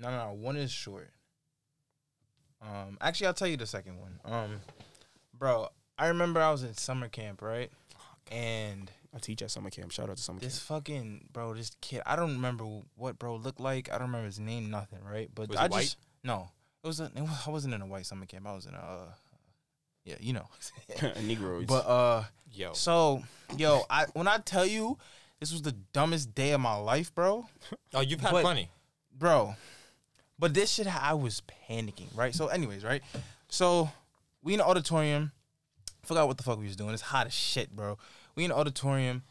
No, no, no. One is short. Um, actually, I'll tell you the second one. Um, bro, I remember I was in summer camp, right? And I teach at summer camp. Shout out to summer this camp. This fucking bro, this kid, I don't remember what bro looked like. I don't remember his name, nothing, right? But Was I he white? just no, it was. A, it was I wasn't in a white summer camp. I was in a, uh, yeah, you know. Negroids. but uh, Yo, so yo, I when I tell you this was the dumbest day of my life, bro. oh, you've had but- plenty. bro. But this shit, I was panicking, right? So, anyways, right? So we in the auditorium. Forgot what the fuck we was doing. It's hot as shit, bro. We in the auditorium.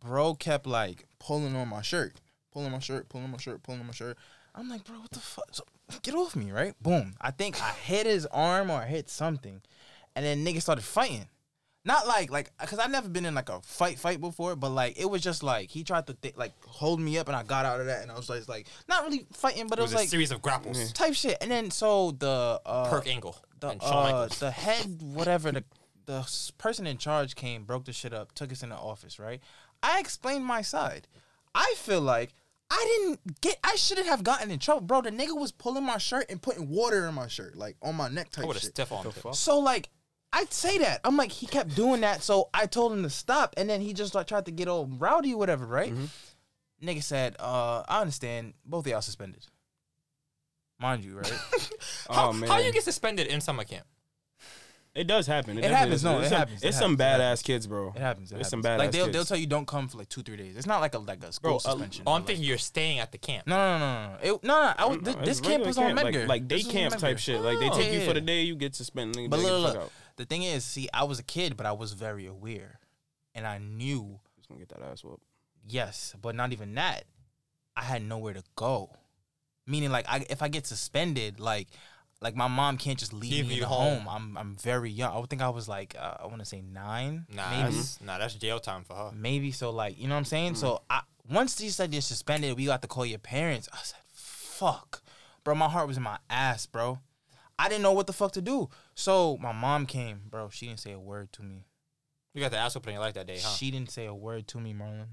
Bro kept like pulling on my shirt, pulling my shirt, pulling my shirt, pulling my shirt. I'm like, bro, what the fuck? So, get off me, right? Boom. I think I hit his arm or I hit something, and then niggas started fighting. Not like like because I've never been in like a fight fight before, but like it was just like he tried to th- like hold me up, and I got out of that, and I was just like not really fighting, but It it was was a like series of grapples. type shit. And then so the uh, Kurt Angle the and Shawn uh, Michaels. the head whatever the the person in charge came broke the shit up took us in the office right i explained my side i feel like i didn't get i shouldn't have gotten in trouble bro the nigga was pulling my shirt and putting water in my shirt like on my neck I type would have shit stiff armed him. so like I'd say that. I'm like, he kept doing that, so I told him to stop, and then he just like tried to get all rowdy or whatever, right? Nigga said, uh, I understand, both of y'all suspended. Mind you, right? How, oh man, how you get suspended in summer camp? It does happen. It definitely happens, no, it some, happens, it It's some happens, it badass kids, bro. It happens. It It's some badass Like they'll, they'll tell you don't come for like two three days. It's not like a like a school Bro, uh, suspension. Oh, I'm but, thinking like- you're staying at the camp. No, no, no, no, no. It, no, no. I No, th- it's this camp regular was on camp, Medgar. like, like day This was on camp type shit. Like they Oh, take you for the day, you get suspended. But look, the look, look. The thing is, see, I was a kid, but I was very aware, and I knew Just gonna get that ass whooped. yes, but not even that. I had nowhere to go. Meaning, like, I, if I get suspended, like, like my mom can't just leave Leave me in you the home. home. I'm I'm very young. I would think I was like uh, I want to say nine, Nah, maybe, that's, nah, that's jail time for her. maybe. So like, you know what I'm saying? So I once he said you're suspended, we got to call your parents. I said, fuck, bro. My heart was in my ass, bro. I didn't know what the fuck to do. So my mom came, bro. She didn't say a word to me. You got the ass whooping in your life that day, huh? She didn't say a word to me, Marlon.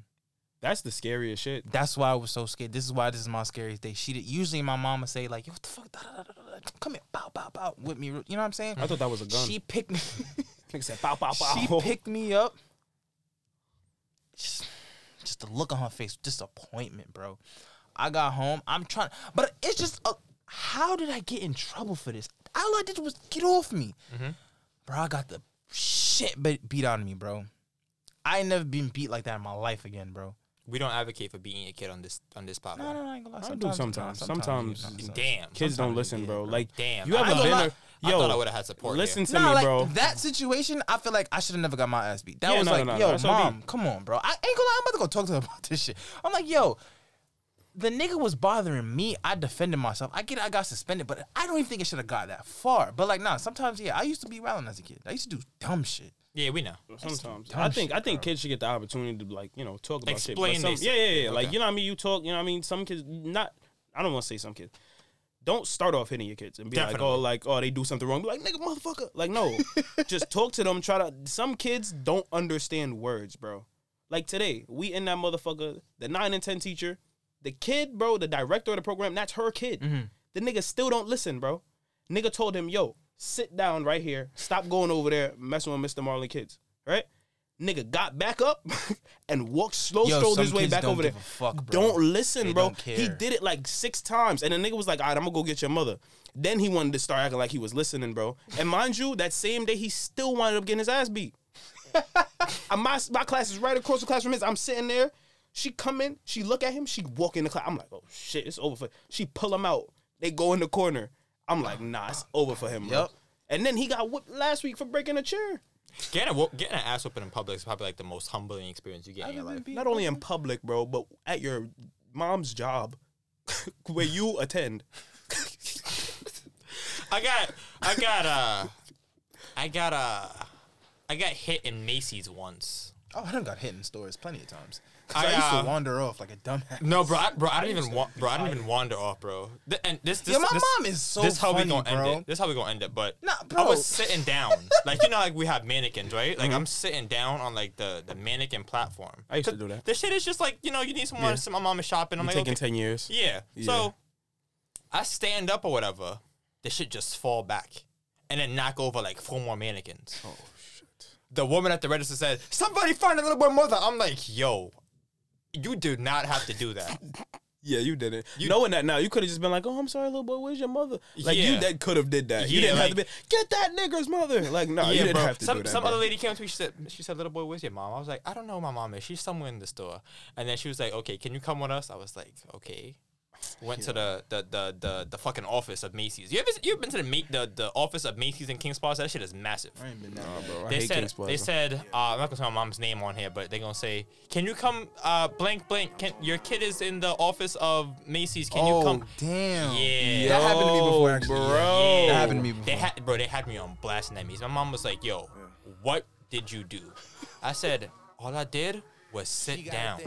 That's the scariest shit. That's why I was so scared. This is why this is my scariest day. She did, usually my mom would say like, "Yo, what the fuck? Da, da, da. Come here, bow, bow, bow, with me." You know what I'm saying? I thought that was a gun. She picked me. Nigga said, "Bow, bow, bow." she picked me up. Just, just the look on her face, disappointment, bro. I got home. I'm trying, but it's just, a, how did I get in trouble for this? All I did was get off me, mm-hmm. bro. I got the shit beat beat out of me, bro. I ain't never been beat like that in my life again, bro. We don't advocate for beating a kid on this on this No, platform. no, no, I ain't gonna lie. I do Sometimes, sometimes. nah, Sometimes- Damn. Kids don't listen, you bro. get Like, Damn. you I haven't thought been I- a I thought I would have had support. Listen here. to Nah, me, like bro. that situation, I feel like I should have never got my ass beat. That Yeah, was no, like, no, no, yo, that's OD. mom, come on, bro. I ain't gonna lie, I'm about to go talk to her about this shit. I'm like, yo, the nigga was bothering me. I defended myself. I get, I got suspended, but I don't even think it should have got that far. But like, nah, sometimes, yeah, I used to be wilding as a kid. I used to do dumb shit. Yeah, we know. Sometimes I think I think kids should get the opportunity to like you know talk about shit. but Explain some- this. Yeah, yeah, yeah. Like you know what I mean. You talk. You know what I mean. Some kids not. I don't want to say some kids. Don't start off hitting your kids and be like, oh, like, oh, they do something wrong. Be like, nigga, motherfucker. Like, no. Just talk to them. Try to. Some kids don't understand words, bro. Like today, we in that motherfucker, the nine and ten teacher, the kid, bro, the director of the program, that's her kid. Mm-hmm. The nigga still don't listen, bro. Nigga told him, yo, sit down right here. Stop going over there messing with Mr. Marlon kids. Right? Nigga got back up and walked slow strolled his way back over there. fuck. Don't listen, They bro. don't He did it like six times. And the nigga was like, all right, I'm gonna go get your mother. Then he wanted to start acting like he was listening, bro. And mind you, that same day he still wound up getting his ass beat. My my class is right across the class from his. I'm sitting there. She come in, she look at him, she walk in the class. I'm like, oh shit, it's over for. She pull him out. They go in the corner. I'm like, nah, it's over for him, bro. Yup. And then he got whipped last week for breaking a chair. Getting a, getting an ass whooping in public is probably like the most humbling experience you get in your life. Not only in public, bro, but at your mom's job where you attend. I got, I got, uh, I got, uh, I got hit in Macy's once. Oh, I done got hit in stores plenty of times. 'Cause I, I, used uh, to wander off like a dumbass. No, bro, I, bro, I didn't even want, bro, I didn't even wander off, bro. Th- and this, this, Yo, my this, mom is so this how funny, we gonna bro. end it. This how we gonna end it. But Nah, I bro. was sitting down, like you know, like we have mannequins, right? Like I'm sitting down on like the the mannequin platform. I used to do that. This shit is just like you know, you need someone. Yeah. So my mom is shopping. I'm like, taking okay. ten years. Yeah. Yeah. So I stand up or whatever. The shit just fall back, and then knock over like four more mannequins. Oh shit! The woman at the register said, "Somebody find a little boy mother." I'm like, "Yo, you do not have to do that." Yeah, you didn't. You- Knowing that now, you could have just been like, "Oh, I'm sorry, little boy. Where's your mother?" Like you that could have did that. You Yeah, didn't have to be get that nigger's mother. Like no, you didn't bro. have to some do that. some bro. other lady came to me. She said, "She said, little boy, where's your mom?" I was like, "I don't know who my mom is. She's somewhere in the store." And then she was like, "Okay, can you come with us?" I was like, "Okay." Went to the, the the the the fucking office of Macy's. You ever you ever been to the Ma- the the office of Macy's in Kings Plaza? That shit is massive. I ain't been Nah, there. bro. I They hate said Kings Plaza. they said uh, I'm not gonna say my mom's name on here, but they're gonna say, "Can you come? Uh, blank blank. Can your kid is in the office of Macy's? Can you oh come?" damn! Yeah. that happened to me before. Yo, Actually, bro. Yeah. that happened to me They had, bro, they had me on blast in that meeting. My mom was like, "Yo, what did you do?" I said, "All I did was sit down."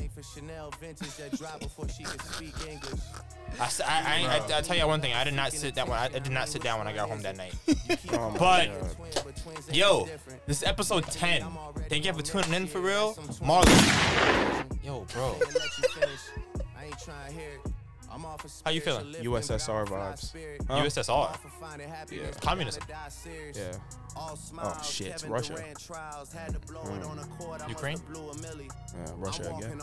I, s- I, I, ain't- I, I tell you one thing. I did not sit down. When I, I did not sit down when I got home that night. But yo, this is episode ten. Thank you for tuning in for real, Marlon. Yo, bro, how you feeling? USSR vibes. Huh? USSR, Yeah. communism, Yeah. Oh shit, it's Russia. Mm. Ukraine, Yeah, Russia again.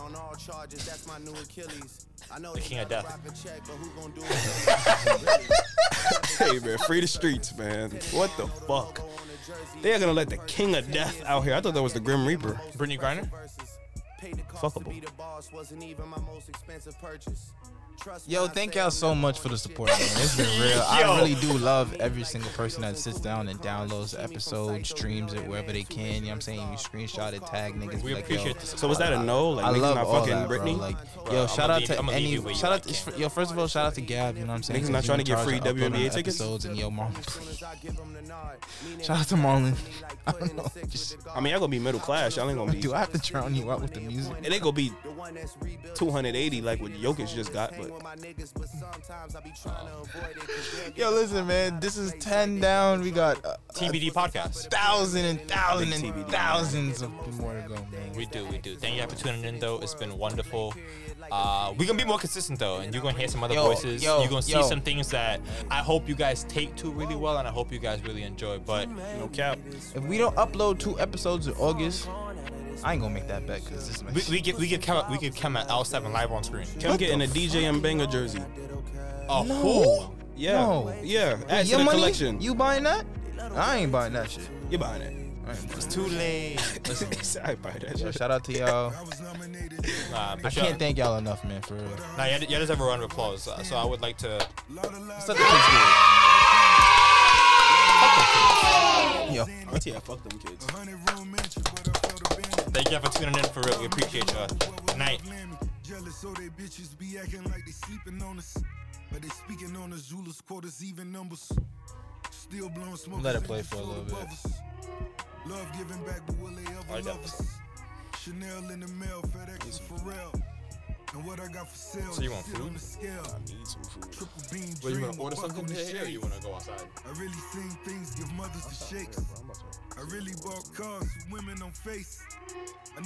the king of death. hey man, free the streets, man. What the fuck? They are gonna let the king of death out here. I thought that was the Grim Reaper. Brittney Griner. Fuckable. Yo, thank y'all so much for the support, man. It's been real. I really do love every single person that sits down and downloads the episode, streams it wherever they can. You know what I'm saying? You screenshot it, tag niggas. We like, appreciate yo, the So was that a no? Like I love not all fucking that, Brittney? bro. Like, Bro, yo, I'ma shout out to I'ma any. you where you Shout out, to, yo. First of all, shout out to Gab. You know what I'm saying? Niggas 'Cause not trying to in get free of uploading WNBA the tickets? Episodes and yo, Marlon. shout out to Marlon. I don't know. Just, I mean, y'all gonna be middle class. Y'all ain't gonna be. do I have to drown you out with the music? It ain't gonna be 280 like what Jokic just got, but Yo, listen, man. This is ten down. We got uh, TBD podcast. thousand and thousand Big and TBD. thousands of more to go, man. We do, we do. Thank you for tuning in, though. It's been wonderful. Uh, we're gonna be more consistent though, and you're gonna hear some other Yo, voices. yo, you're gonna see yo. some things that I hope you guys take to really well, and I hope you guys really enjoy. But no cap. If we don't upload two episodes in August, I ain't gonna make that bet because this is my we, shit. we give we give Kem, we give Kem at L7 live on screen. Kim getting a DJ Mbenga jersey. Oh, No. Yeah. No. Yeah. Wait, Add to your the money? collection. You buying that? I ain't buying that shit. You buying it? I ain't buying It's too late. I buy that Yo, shit. shout out to y'all. Nah, I but can't thank y'all enough, man, for real. Nah, y'all, y'all deserve a round of applause. Uh, so I would like to Let's let the kids do it. Yo, Auntie, yeah, fuck them kids. Thank you for tuning in for real. We appreciate y'all. Good night. Jealous, so they bitches be acting like they sleeping on us. But they speaking on us, Zulus quarters, even numbers. Still blowing smoke. Let it play for a little bit. Love giving back, but will they ever love us? Chanel in the mail, FedEx is Pharrell. And what I got for sale, So you want sit food? on the scale. I need some food. Triple beam Well, you wanna order buck something today, or you wanna go outside? I really seen things give mothers the shakes. I really bought cars with women on face. I know